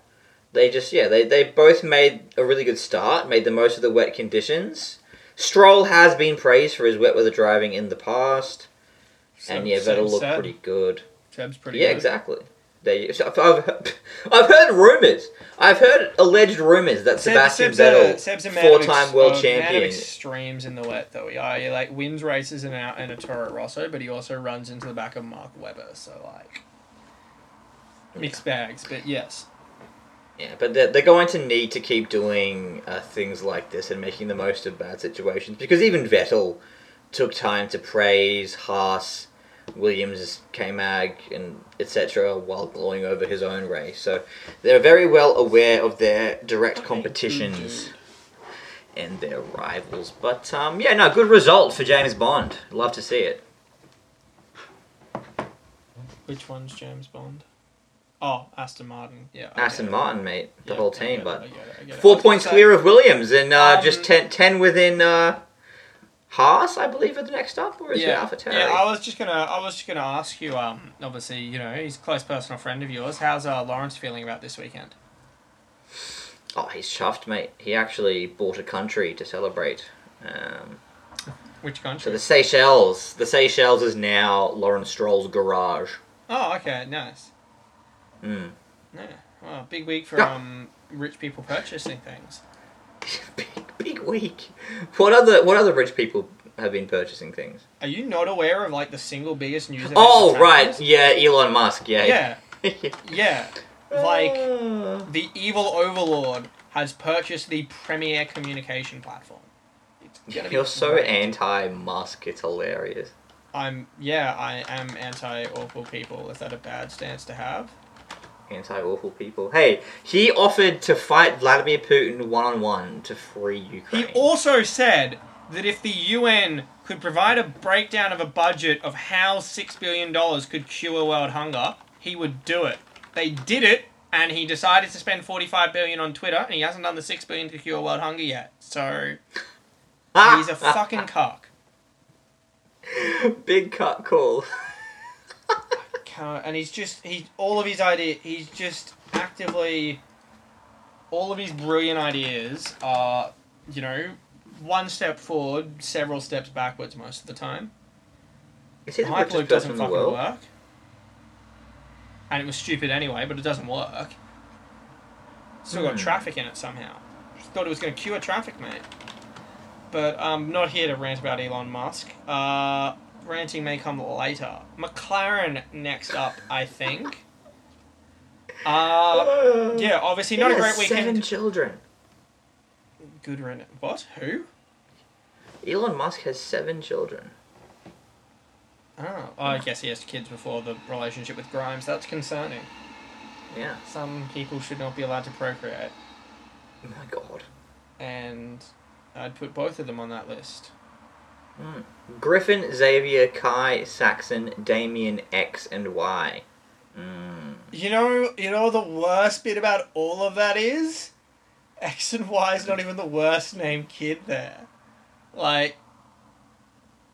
they just yeah they they both made a really good start, made the most of the wet conditions. Stroll has been praised for his wet weather driving in the past, and yeah, Vettel looked Seb. pretty good. Seb's pretty yeah, good. exactly. They, so I've, I've, (laughs) I've heard rumors. I've heard alleged rumors that Seb- Sebastian Seb's Vettel, Seb's of four-time ex- world of champion, extremes in the wet, though. Yeah, he like wins races in a, in a Toro Rosso, but he also runs into the back of Mark Webber. So like mixed bags, but yes. Yeah, but they're, they're going to need to keep doing uh, things like this and making the most of bad situations because even Vettel took time to praise Haas, Williams, K-Mag, and etc. while glowing over his own race. So they're very well aware of their direct competitions and their rivals. But um, yeah, no, good result for James Bond. Love to see it. Which one's James Bond? Oh, Aston Martin. Yeah. I Aston. Martin, mate, the Yeah, whole team, it, but it, it. Four points gonna clear of Williams and uh, Um, just 10, 10 within uh, Haas, I believe, are the next up, or is it yeah, AlphaTauri? yeah. I was just gonna, I was just gonna ask you. Um, obviously, you know, he's a close personal friend of yours. How's uh, Lawrence feeling about this weekend? Oh, he's chuffed, mate. He actually bought a country to celebrate. Um, Which so country? the Seychelles. The Seychelles is now Lawrence Stroll's garage. Oh, okay, nice. Mm. Yeah. Well, big week for um rich people purchasing things. (laughs) big, big week. What other What other rich people have been purchasing things? Are you not aware of like the single biggest news? event Oh, right. Yeah, Elon Musk. Yeah. Yeah, (laughs) yeah. Like Uh, the evil overlord has purchased the premier communication platform. You're so great. anti-Musk. It's hilarious. I'm yeah, I am anti awful people. Is that a bad stance to have? Anti-awful people. Hey, he offered to fight Vladimir Putin one-on-one to free Ukraine. He also said that if the UN could provide a breakdown of a budget of how six billion dollars could cure world hunger, he would do it. They did it, and he decided to spend forty-five billion on Twitter, and he hasn't done the six billion to cure world hunger yet. So he's a (laughs) fucking cock. Big cut call. (laughs) Can't- And he's just he all of his idea. He's just actively. All of his brilliant ideas are, you know, one step forward, several steps backwards most of the time. Is he the Hyperloop person doesn't in the fucking world? work. And it was stupid anyway, but it doesn't work. Still got Hmm. traffic in it somehow. Just thought it was going to cure traffic, mate. But I'm not here to rant about Elon Musk. Uh, ranting may come later. McLaren next up, I think. Uh, yeah, obviously not a great has Seven weekend. children. Good run. What? Who? Elon Musk has seven children. Oh, I guess he has kids before the relationship with Grimes. That's concerning. Yeah. Some people should not be allowed to procreate, Oh my god. and I'd put both of them on that list. Griffin, Xavier, Kai, Saxon, Damien, X, and Y. Mm. You know, you know the worst bit about all of that is, X and Y is not even the worst name kid there. Like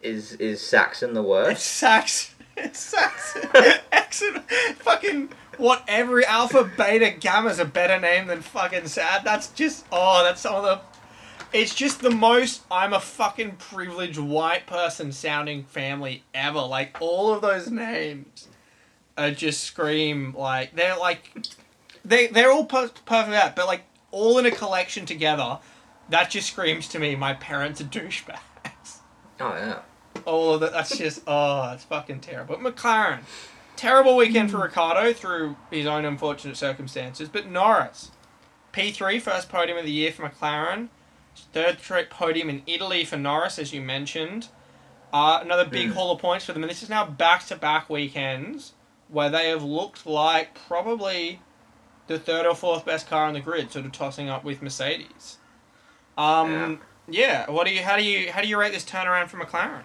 Is is Saxon the it's worst? Sax, it's Saxon. (laughs) (laughs) X and fucking what? Every alpha, beta, gamma's a better name than fucking sad. That's just oh, that's some of the. It's just the most I'm a fucking privileged white person sounding family ever. Like all of those names, are just scream like they're like they they're all per- perfect out, but like all in a collection together. That just screams to me. My parents are douchebags. Oh yeah. All of that. That's just oh, it's fucking terrible. McLaren, terrible weekend for Ricciardo through his own unfortunate circumstances. But Norris, P three first podium of the year for McLaren, third straight podium in Italy for Norris, as you mentioned. Uh, another big haul of points for them, and this is now back to back weekends where they have looked like probably the third or fourth best car on the grid, sort of tossing up with Mercedes. Um, yeah. What do you? How do you? How do you rate this turnaround for McLaren?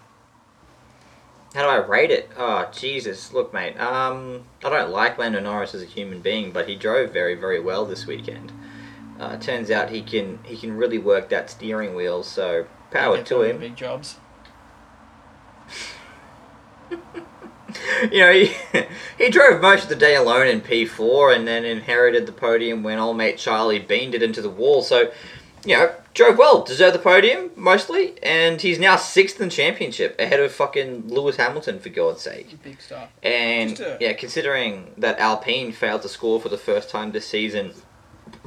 How do I rate it? Oh Jesus! Look, mate. Um, I don't like Lando Norris as a human being, but he drove very, very well this weekend. Uh, turns out he can he can really work that steering wheel. So power to him. Big jobs. you know, he, (laughs) he drove most of the day alone in P4 and then inherited the podium when old mate Charlie beamed it into the wall. So, you know, drove well, deserved the podium mostly, and he's now sixth in championship ahead of fucking Lewis Hamilton for God's sake. Big stuff. And yeah, considering that Alpine failed to score for the first time this season,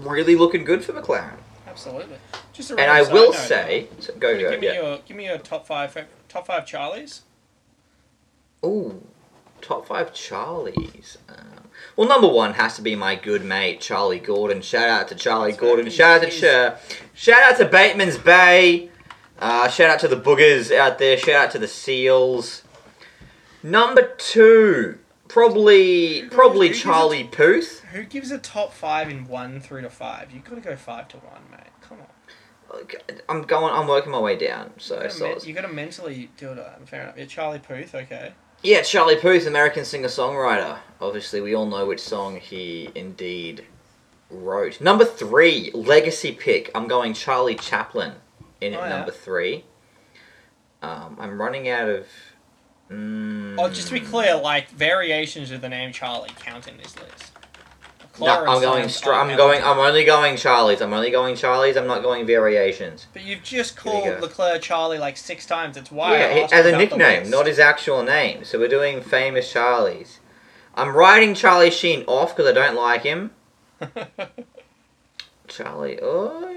really looking good for McLaren. Absolutely. Just a And I will note, say, so go go give me yeah. your give me your top five top five Charlies. Ooh, top five Charlies. Um, well, number one has to be my good mate Charlie Gordon. Shout out to Charlie That's Gordon. Shout out to he's- Ch- shout out to Bateman's Bay. Uh, shout out to the boogers out there. Shout out to the seals. Number two, probably probably who gives a- Charlie Puth. Who gives a top five in one through to five? You've got to go five to one, mate. Come on. I'm going. I'm working my way down. So, You gotta, so men- you got to mentally do it. Fair enough. Yeah, Charlie Puth. Okay. Yeah, Charlie Puth, American singer songwriter. Obviously, we all know which song he indeed wrote. Number three, legacy pick. I'm going Charlie Chaplin in Oh, at yeah. number three. Um, I'm running out of. Mm, Oh, just to be clear, like variations of the name Charlie count in this list. No, I'm going. songs Str- I'm going. I'm only going Charlie's. I'm only going Charlie's. I'm not going variations. But you've just There you called go. Leclerc Charlie like six times. It's why. Yeah, he- asked as a nickname, not his actual name. So we're doing famous Charlies. I'm writing Charlie Sheen off because I don't like him. (laughs) Charlie. Oh.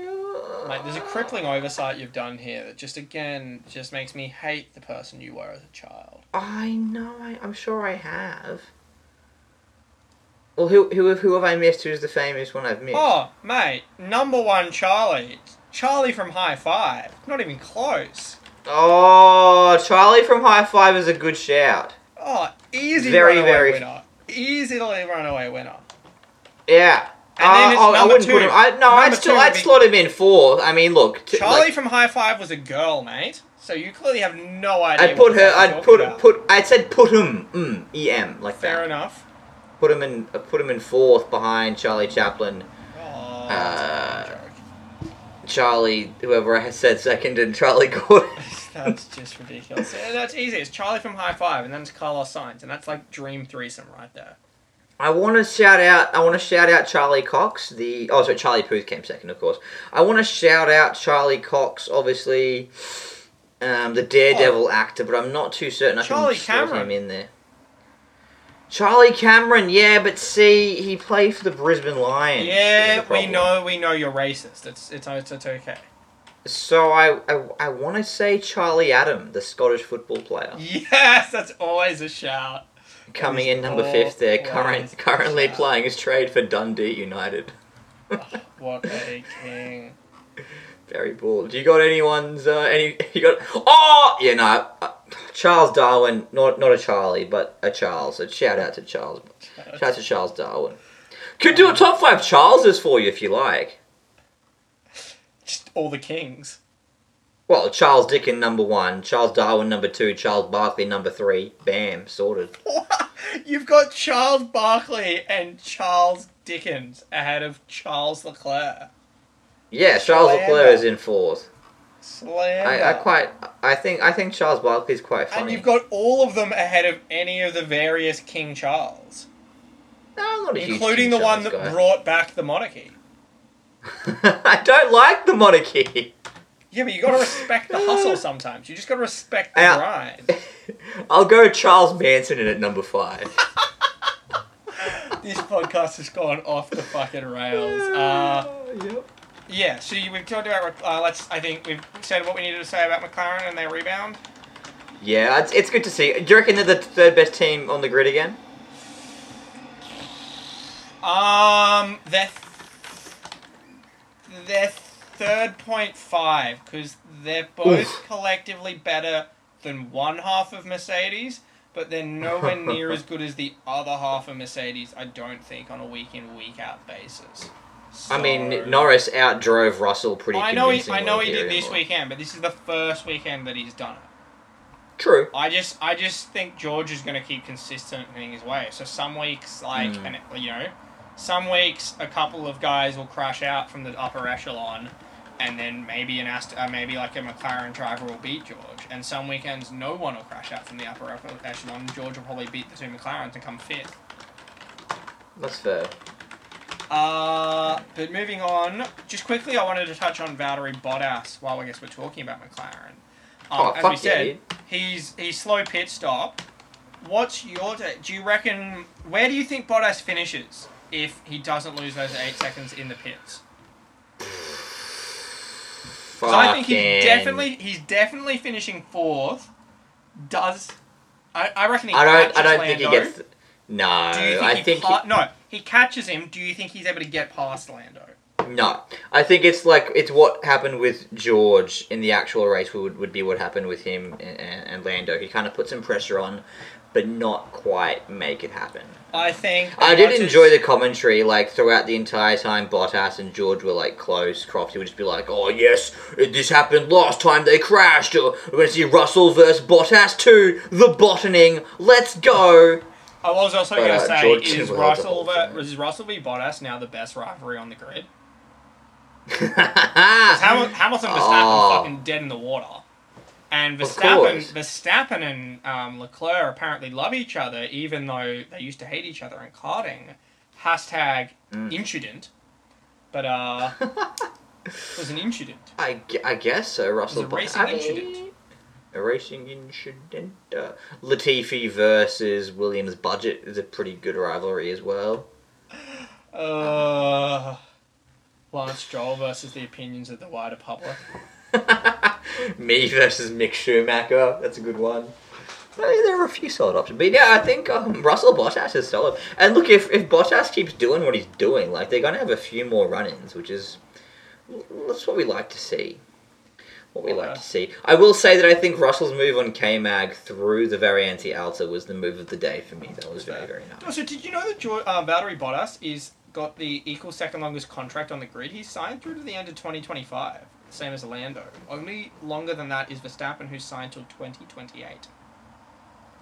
Mate, there's a crippling oversight you've done here that just again just makes me hate the person you were as a child. I know. I, I'm sure I have. Well, who who have who have I missed? Who's the famous one I've missed? Oh, mate, number one Charlie. Charlie from High Five. Not even close. Oh, Charlie from High Five is a good shout. Oh, easy Very, runaway very- winner. Easily runaway winner. Yeah. And then Uh, it's oh, I wouldn't put two. him. I, no, I'd still I'd slot him in fourth. I mean, look. t- Charlie like, from High Five was a girl, mate. So you clearly have no idea. I'd put the her. I'd put about. put. I said put him. Mm, E M like Fair that. Fair enough. Put him in. Uh, put him in fourth behind Charlie Chaplin. Oh, Uh, that's a joke. Charlie, whoever I said second, and Charlie (laughs) Gordon. (laughs) That's just ridiculous. That's easy. It's Charlie from High Five, and then it's Carlos Sainz, and that's like dream threesome right there. I want to shout out. I want to shout out Charlie Cox. The oh, sorry, Charlie Puth came second, of course. I want to shout out Charlie Cox, obviously, um, the Daredevil actor, but I'm not too certain I Oh. Charlie can Cameron. him in there. Charlie Cameron, yeah, but see, he played for the Brisbane Lions. Yeah, we know, we know you're racist. It's it's it's, it's okay. So I, I, I want to say Charlie Adam, the Scottish football player. (laughs) Yes, that's always a shout. Coming in number fifth there, current, currently out. playing his trade for Dundee United. (laughs) What a king. (laughs) Very bold. Do you got anyone's uh, any? (laughs) You got? Oh, yeah, no. Uh, Charles Darwin, not not a Charlie, but a Charles. So shout out to Charles. Shout out to Charles Darwin. Could do a top five Charleses for you if you like. Just all the kings. Well, Charles Dickens number one, Charles Darwin number two, Charles Barkley number three. Bam, sorted. (laughs) You've got Charles Barkley and Charles Dickens ahead of Charles Leclerc. Yeah, Charles Slander. Leclerc is in fourth. Slander. I, I quite, I think, I think Charles Barkley's quite funny. and you've got all of them ahead of any of the various King Charles, No, I'm not a huge including the one that guy. brought back the monarchy. (laughs) I don't like the monarchy. Yeah, but you gotta respect the hustle (laughs) sometimes. You just gotta respect the Yeah. grind. (laughs) I'll go Charles Manson in at number five. (laughs) This podcast has gone off the fucking rails. Uh, yeah, so you, we've talked about. Uh, let's. I think we've said what we needed to say about McLaren and their rebound. Yeah, it's, it's good to see. Do you reckon they're the third best team on the grid again? Um, they're they're third point five because they're both Oof. collectively better than one half of Mercedes, but they're nowhere (laughs) near as good as the other half of Mercedes. I don't think on a week in week out basis. I mean, Norris outdrove Russell pretty I know he, I know he did this weekend, but this is the first weekend that he's done it. True. I just I just think George is going to keep consistent in his way. So some weeks like Mm. and you know, some weeks a couple of guys will crash out from the upper echelon, and then maybe an Ast- uh, maybe like a McLaren driver will beat George. And some weekends no one will crash out from the upper echelon. George will probably beat the two McLarens and come fifth. That's fair. Uh, but moving on, just quickly, I wanted to touch on Valtteri Bottas while I guess we're talking about McLaren. Um, Oh, as fuck we yeah, said, dude. he's he's slow pit stop. What's your? Do you reckon where do you think Bottas finishes if he doesn't lose those eight seconds in the pits? 'Cause I think he's definitely he's definitely finishing fourth. Does I, I reckon he I don't. I don't think he gets. No, Do you think I he think pa- no he catches him? Do you think he's able to get past Lando? no. I think it's like it's what happened with George in the actual race would would be what happened with him and, and Lando. He kind of put some pressure on, but not quite make it happen. I think I did enjoy the commentary, like throughout the entire time Bottas and George were like close. Croft, he would just be like, "Oh yes, this happened last time they crashed. Or we're going to see Russell versus Bottas too. The bottoning. Let's go." I was also going to uh, say, George is Tindall held the Russell whole ver- is Russell v Bottas now the best rivalry on the grid? (laughs) Hamilton, Hamil- Hamilton Verstappen Oh. fucking dead in the water, and Verstappen. Verstappen and um, Leclerc apparently love each other, even though they used to hate each other in karting. Hashtag Mm. incident, but uh, (laughs) it was an incident. I, I guess so. Russell It was a racing incident. A racing incident. Uh, Latifi versus Williams budget is a pretty good rivalry as well. Uh, Lance Stroll versus the opinions of the wider public. (laughs) Me versus Mick Schumacher. That's a good one. There are a few solid options, but yeah, I think um, Russell Bottas is solid. And look, if if Bottas keeps doing what he's doing, like they're gonna have a few more run-ins, which is that's what we like to see. What we like to see. I will say that I think Russell's move on K Mag through the Variante Alta was the move of the day for me. That was very very nice. Also, did you know that George, uh, Valtteri Bottas is got the equal second longest contract on the grid? He's signed through to the end of 2025, same as Lando. Only longer than that is Verstappen, who's signed till 2028.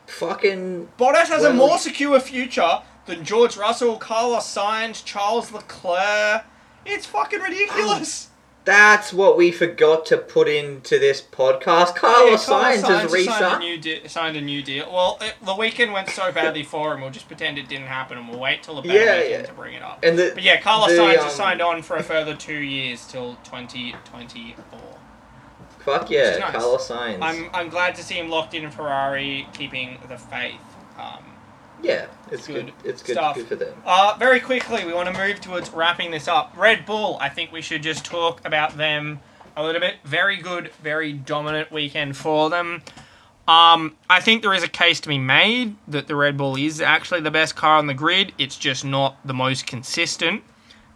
Fucking Bottas has a more secure future than George Russell, Carlos Sainz, Charles Leclerc. It's fucking ridiculous. That's what we forgot to put into this podcast. Carlos Yeah, Sainz has signed a re-signed. new, de- signed a new deal. Well, it, the weekend went so badly for him, we'll just pretend it didn't happen and we'll wait till the better Yeah, weekend yeah. to bring it up. And the, But yeah, Carlos the, Sainz um, has signed on for a further two years till 2024. Fuck yeah, nice. Carlos Sainz. I'm, I'm glad to see him locked in Ferrari, keeping the faith. Um, yeah, it's good good. It's good, stuff. good for them. uh, very quickly, we want to move towards wrapping this up. Red Bull, I think we should just talk about them a little bit. Very good, very dominant weekend for them. Um, I think there is a case to be made that the Red Bull is actually the best car on the grid. It's just not the most consistent.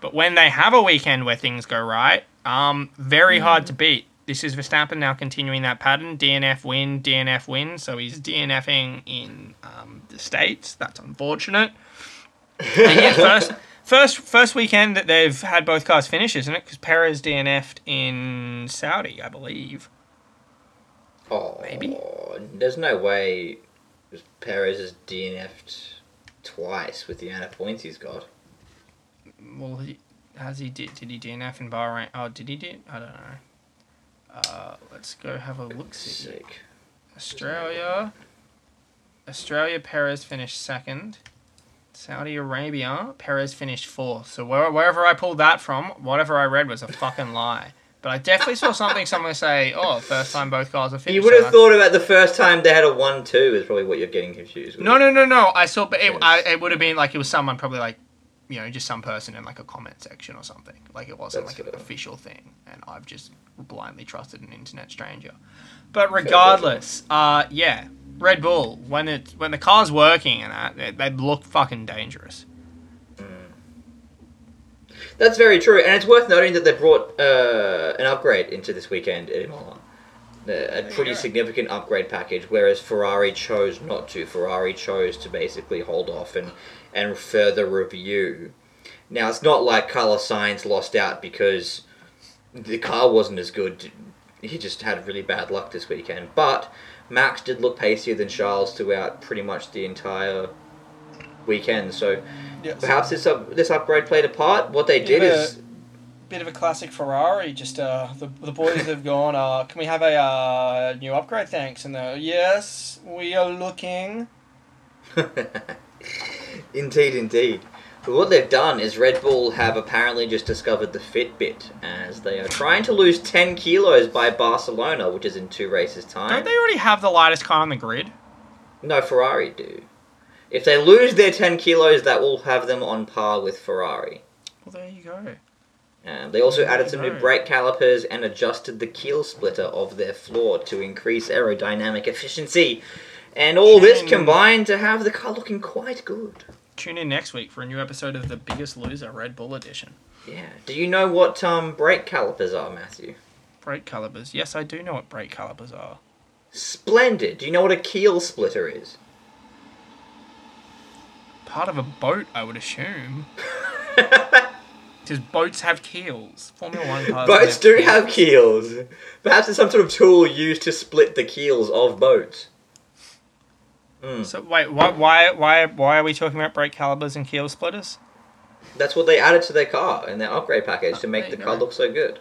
But when they have a weekend where things go right, um, very hard to beat. This is Verstappen now continuing that pattern. DNF win, DNF win. So he's DNFing in um, the States. That's unfortunate. And yeah, (laughs) first, first, first weekend that they've had both cars finish, isn't it? Because Perez DNF'd in Saudi, I believe. Oh, Maybe. There's no way Perez has DNF'd twice with the amount of points he's got. Well, he, has he did? Did he DNF in Bahrain? Oh, did he do? I don't know. Uh, let's go have a look. See. Sick. Australia. Australia, Perez finished second. Saudi Arabia, Perez finished fourth. So where, wherever I pulled that from, whatever I read was a fucking lie. But I definitely saw something someone say, "Oh, first time both cars are finished." You would have that's- thought about the first time they had a one-two is probably what you're getting confused with. No, no, no, no. I saw, but it, I, it would have been like it was someone probably like, you know, just some person in like a comment section or something. Like it wasn't That's like an official thing, and I've just blindly trusted an internet stranger. But regardless, uh, yeah, Red Bull when it when the car's working and that they, they look fucking dangerous. That's very true, and it's worth noting that they brought uh, an upgrade into this weekend at Imola. Uh, A pretty significant upgrade package, whereas Ferrari chose not to. Ferrari chose to basically hold off and, and further review. Now, it's not like Carlos Sainz lost out because the car wasn't as good. He just had really bad luck this weekend. But Max did look pacier than Charles throughout pretty much the entire weekend. So perhaps this up, this upgrade played a part. What they did Yeah. is Bit of a classic Ferrari. Just uh, the the boys have gone. Uh, can we have a uh, new upgrade? Thanks. And they're yes, we are looking. (laughs) indeed, indeed. But what they've done is Red Bull have apparently just discovered the Fitbit as they are trying to lose 10 kilos by Barcelona, which is in two races' time. Don't they already have the lightest car on the grid? No, Ferrari do. If they lose their 10 kilos, that will have them on par with Ferrari. Well, there you go. Um, they also added some new brake calipers and adjusted the keel splitter of their floor to increase aerodynamic efficiency. And all this combined to have the car looking quite good. Tune in next week for a new episode of The Biggest Loser Red Bull Edition. Yeah. Do you know what um, brake calipers are, Matthew? Brake calipers. Yes, I do know what brake calipers are. Splendid. Do you know what a keel splitter is? Part of a boat, I would assume. (laughs) Because boats have keels. Formula One cars. Boats do have keels. Perhaps it's some sort of tool used to split the keels of boats. Hmm. So wait, why, why, why, why are we talking about brake calipers and keel splitters? That's what they added to their car in their upgrade package to Oh, make the car go. look so good.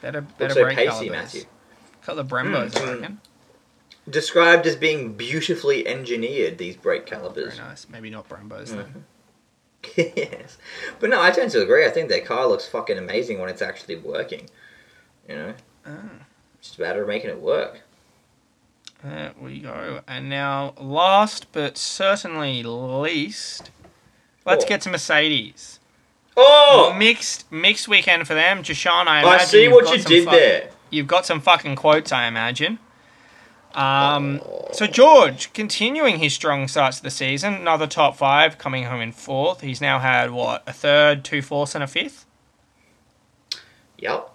Better, Look better so brake pacey, calipers. Matthew. Got the Brembos, I Mm. reckon. Described as being beautifully engineered, these brake Very calipers. nice. Maybe not Brembos then. (laughs) yes. But no, I tend to agree. I think their car looks fucking amazing when it's actually working. You know? Ah. Just a matter of making it work. There we go. And now, last but certainly least, let's Oh. get to Mercedes. Oh! Mixed mixed weekend for them. Jashawn, I I see what you did fuck- there. You've got some fucking quotes, I imagine. Um, Oh. So George, continuing his strong starts to the season, another top five, coming home in fourth. He's now had what a third, two fourths, and a fifth, Yep.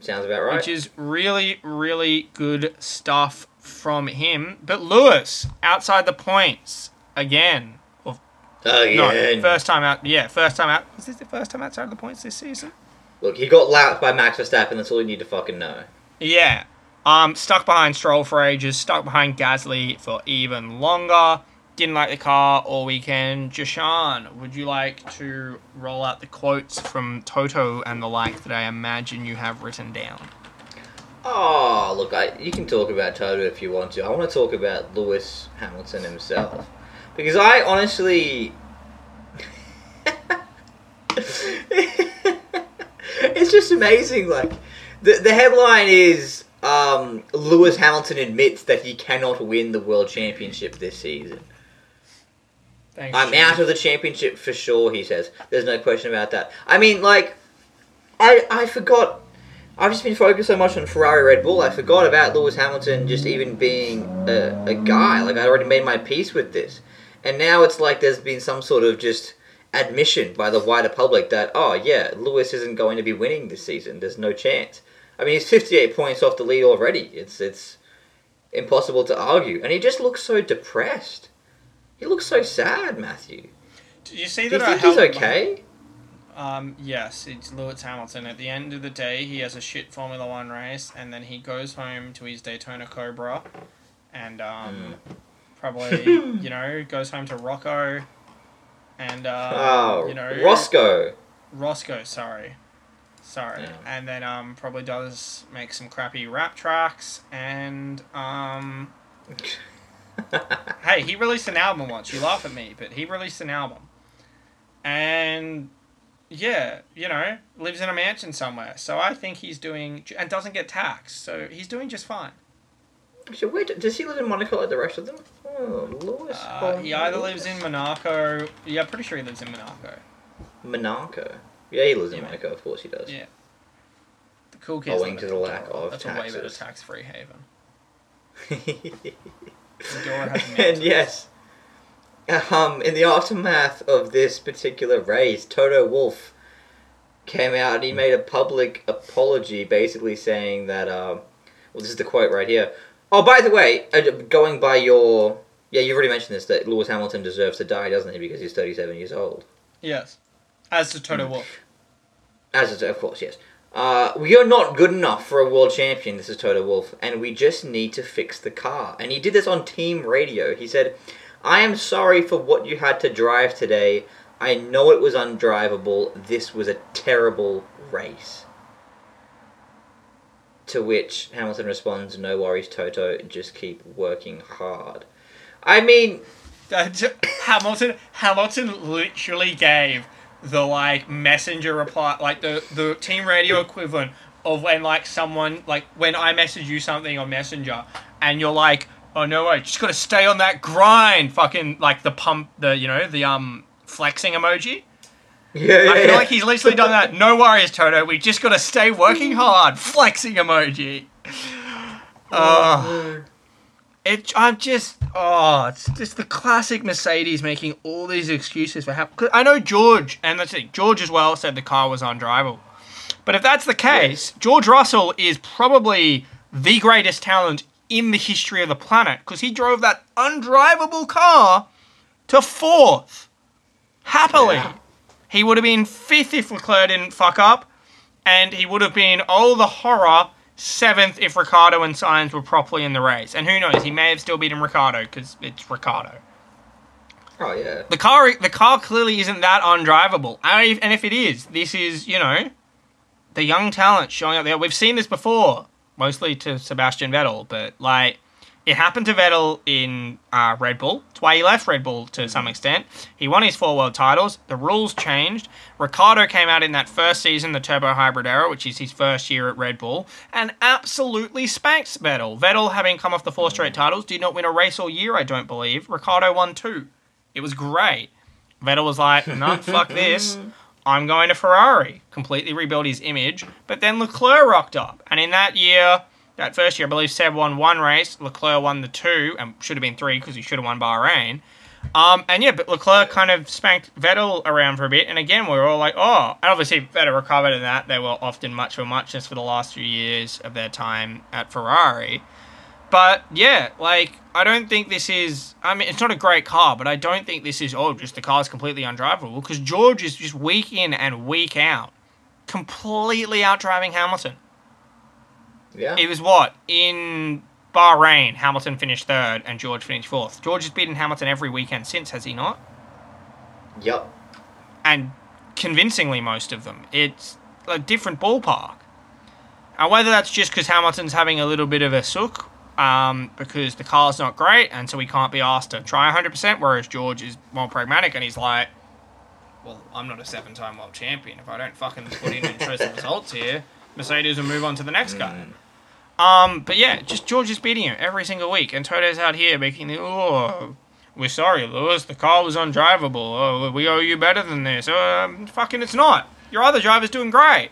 Sounds about right. which is really, really good stuff from him. But Lewis, outside the points again. Or, Again. no, first time out. Yeah, first time out. Is this the first time outside of the points this season? Look, he got lapped by Max Verstappen. That's all you need to fucking know. Yeah. Um, stuck behind Stroll for ages, stuck behind Gasly for even longer. Didn't like the car all weekend. Jashan, would you like to roll out the quotes from Toto and the like that I imagine you have written down? Oh, look, I, you can talk about Toto if you want to. I want to talk about Lewis Hamilton himself. Because I honestly. (laughs) it's just amazing. Like, the, the headline is um, Lewis Hamilton admits that he cannot win the World Championship this season. Thanks. I'm Jim. out of the championship for sure, he says. There's no question about that. I mean, like, I I forgot. I've just been focused so much on Ferrari Red Bull, I forgot about Lewis Hamilton just even being a, a guy. Like, I'd already made my peace with this. And now it's like there's been some sort of just admission by the wider public that, oh, yeah, Lewis isn't going to be winning this season. There's no chance. I mean, he's 58 points off the lead already. It's, it's impossible to argue. And he just looks so depressed. He looks so sad, Matthew. Did you see Do you that I think he's okay? Um, yes, it's Lewis Hamilton. At the end of the day, he has a shit Formula One race, and then he goes home to his Daytona Cobra, and um, probably (laughs) you know goes home to Rocco, and uh, Oh, you know Roscoe. Roscoe, sorry, sorry, Yeah. and then um probably does make some crappy rap tracks, and um (laughs) hey, he released an album once. You laugh at me, but he released an album, and yeah, you know, lives in a mansion somewhere. So I think he's doing and doesn't get taxed. So he's doing just fine. So where, does he live in Monaco like the rest of them? Oh, Lewis. Uh, he either lives in Monaco. Yeah, pretty sure he lives in Monaco. Monaco. Yeah, he lives in Yeah. Monaco, of course he does. Yeah. The cool kids. Owing to the lack of That's a way better tax-free haven. (laughs) And yes, um, in the aftermath of this particular race, Toto Wolff came out and he made a public apology, basically saying that, um, well, this is the quote right here. Oh, by the way, uh, going by your, yeah, you've already mentioned this that Lewis Hamilton deserves to die, doesn't he? Because he's thirty-seven years old. Yes. As to Toto Mm. Wolff. As is, of course, yes. Uh, we are not good enough for a world champion, this is Toto Wolff, and we just need to fix the car. And he did this on team radio. He said, I am sorry for what you had to drive today. I know it was undrivable. This was a terrible race. To which Hamilton responds, No worries, Toto, just keep working hard. I mean, Hamilton Hamilton literally gave the like messenger reply like the the team radio equivalent of when like someone like when I message you something on Messenger and you're like, oh no way, just gotta stay on that grind, fucking like the pump the you know, the um flexing emoji. yeah, yeah, I feel yeah. like he's literally done that. No worries, Toto. We just gotta stay working hard. Flexing emoji. Oh, it. I'm just. Oh, it's just the classic Mercedes making all these excuses for how. 'cause I know George, and that's it. George as well said the car was undrivable. But if that's the case, George Russell is probably the greatest talent in the history of the planet because he drove that undrivable car to fourth happily. Yeah. He would have been fifth if Leclerc didn't fuck up, and he would have been, oh the horror, seventh if Ricciardo and Sainz were properly in the race. And who knows, he may have still beaten Ricciardo because it's Ricciardo. Oh, yeah. The car, the car clearly isn't that undrivable. And if- and if it is, this is you know, the young talent showing up there. We've seen this before, mostly to Sebastian Vettel, but like it happened to Vettel in uh, Red Bull. It's why he left Red Bull to some extent. He won his four world titles. The rules changed. Ricciardo came out in that first season, the Turbo Hybrid era, which is his first year at Red Bull, and absolutely spanked Vettel. Vettel, having come off the four straight titles, did not win a race all year, I don't believe. Ricciardo won two. It was great. Vettel was like, no, fuck this. (laughs) I'm going to Ferrari. Completely rebuild his image. But then Leclerc rocked up. And in that year, that first year, I believe Seb won one race. Leclerc won the two, and should have been three because he should have won Bahrain. Um, and yeah, but Leclerc kind of spanked Vettel around for a bit. And again, we were all like, oh. And obviously, Vettel recovered in that. They were often much for muchness for the last few years of their time at Ferrari. But yeah, like I don't think this is. I mean, it's not a great car, but I don't think this is. Oh, just the car's completely undrivable because George is just week in and week out, completely outdriving Hamilton. Yeah. It was what in Bahrain, Hamilton finished third and George finished fourth. George has beaten Hamilton every weekend since, has he not? Yep. and convincingly most of them. It's a different ballpark. And whether that's just because Hamilton's having a little bit of a sook, um, because the car's not great, and so he can't be asked to try 100%, whereas George is more pragmatic and he's like, well, I'm not a seven time world champion. If I don't fucking put in and show some results here, Mercedes will move on to the next guy. Um, but yeah, just George is beating him every single week, and Toto's out here making the, oh, we're sorry, Lewis. The car was undrivable. Oh, we owe you better than this. Um, fucking, it's not. Your other driver's doing great.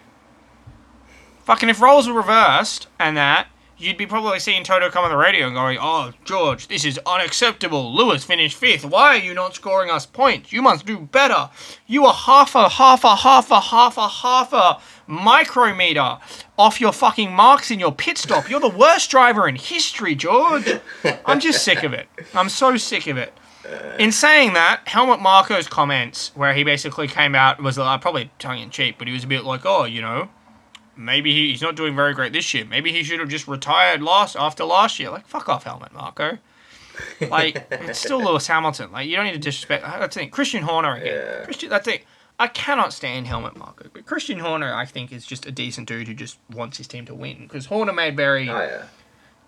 Fucking if roles were reversed and that, you'd be probably seeing Toto come on the radio and going, "Oh, George, this is unacceptable. Lewis finished fifth. Why are you not scoring us points? You must do better. You are half a half a half a half a half a micrometer off your fucking marks in your pit stop. You're the worst driver in history, George. (laughs) I'm just sick of it. I'm so sick of it. In saying that, Helmut Marko's comments, where he basically came out, was uh, probably tongue in cheek, but he was a bit like, oh, you know, maybe he, he's not doing very great this year. Maybe he should have just retired last after last year. Like, fuck off, Helmut, Marko. Like, (laughs) it's still Lewis Hamilton. Like, you don't need to disrespect. That's the thing. Christian Horner again. Yeah. Christian, that's it. I cannot stand Helmut Marko, but Christian Horner, I think, is just a decent dude who just wants his team to win. Because Horner made very Oh yeah.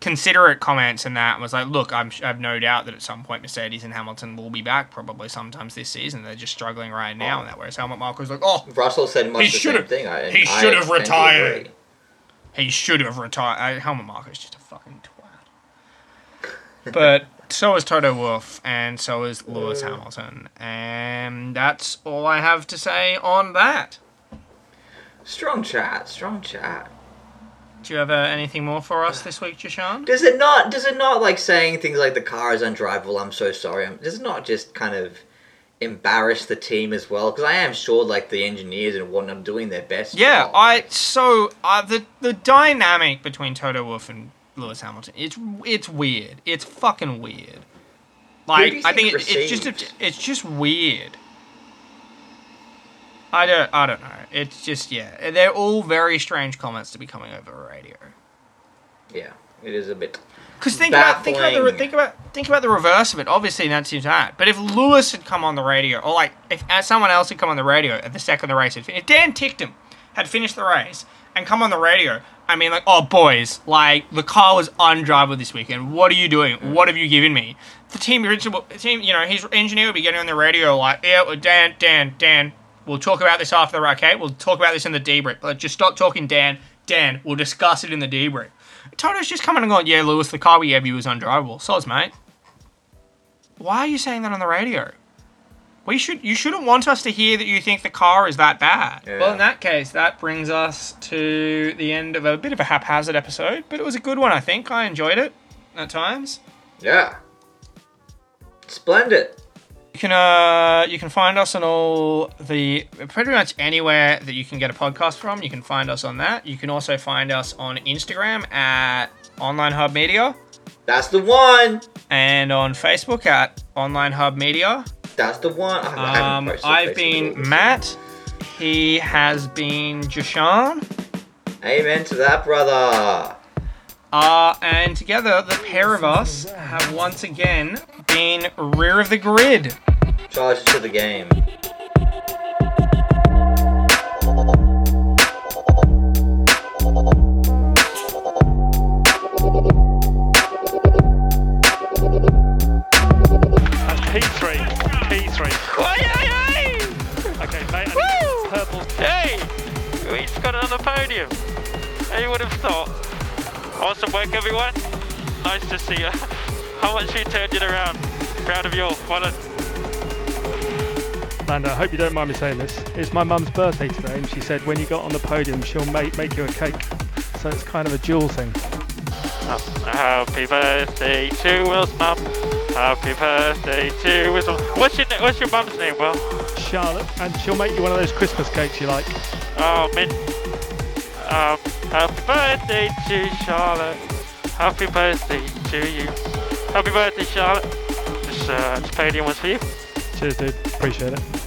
Considerate comments and that was like, look, I'm, I have no doubt that at some point Mercedes and Hamilton will be back, probably sometimes this season. They're just struggling right now, and that whereas Helmut Marko's like, oh, Russell said much He the same thing. I, he should have retired. he should have retired. Helmut Marko's just a fucking twat. (laughs) But so is Toto Wolff, and so is Lewis Hamilton, and that's all I have to say on that. Strong chat. Strong chat. Do you have uh, anything more for us this week, Jashan? Does it not? Does it not like saying things like the car is undrivable? I'm so sorry. I'm, does it not just kind of embarrass the team as well? Because I am sure like the engineers and whatnot are doing their best. Yeah, job. I so uh, the the dynamic between Toto Wolff and Lewis Hamilton it's it's weird. It's fucking weird. Like you I think think it, it's just a, it's just weird. I don't I don't know. It's just yeah, they're all very strange comments to be coming over the radio. Yeah, it is a bit. Because think about think about the think about think about the reverse of it. Obviously, that seems bad. But if Lewis had come on the radio, or like if uh, someone else had come on the radio at the second the race had finished, if Dan Ticktum had finished the race and come on the radio, I mean, like, oh boys, like the car was undrivable this weekend. What are you doing? What have you given me? The team team, you know, his engineer would be getting on the radio like, yeah, Dan, Dan, Dan. We'll talk about this after the race, okay? We'll talk about this in the debrief. But just stop talking, Dan. Dan, we'll discuss it in the debrief. Toto's just coming and going, yeah, Lewis, the car we gave you was undrivable. Soz, mate. Why are you saying that on the radio? We should you shouldn't want us to hear that you think the car is that bad. Yeah. Well, in that case, that brings us to the end of a bit of a haphazard episode, but it was a good one, I think. I enjoyed it at times. Yeah. Splendid. You can uh you can find us on all the pretty much anywhere that you can get a podcast from. You can find us on that. You can also find us on Instagram at Online Hub Media That's the one. and on Facebook at Online Hub Media. That's the one. I Um, I've Facebook been. Matt. He has been Jashan. Amen to that, brother. Uh, and together, the pair of us have once again been rear of the grid. Charge to the game. And P3. P3. Okay, mate. and Purple. Hey! We just got another podium. Who would have thought? Awesome work, everyone. Nice to see you. (laughs) How much you turned it around. Proud of you all. Well done. Lando, I hope you don't mind me saying this. It's my mum's birthday today, and she said when you got on the podium, she'll make make you a cake. So it's kind of a dual thing. Happy birthday to Will's mum. Happy birthday to Will's mum. What's your, what's your mum's name, Will? Charlotte, and she'll make you one of those Christmas cakes you like. Oh, Min. Um, happy birthday to Charlotte. Happy birthday to you. Happy birthday, Charlotte. This, uh, podium was for you. Cheers, dude. Appreciate it.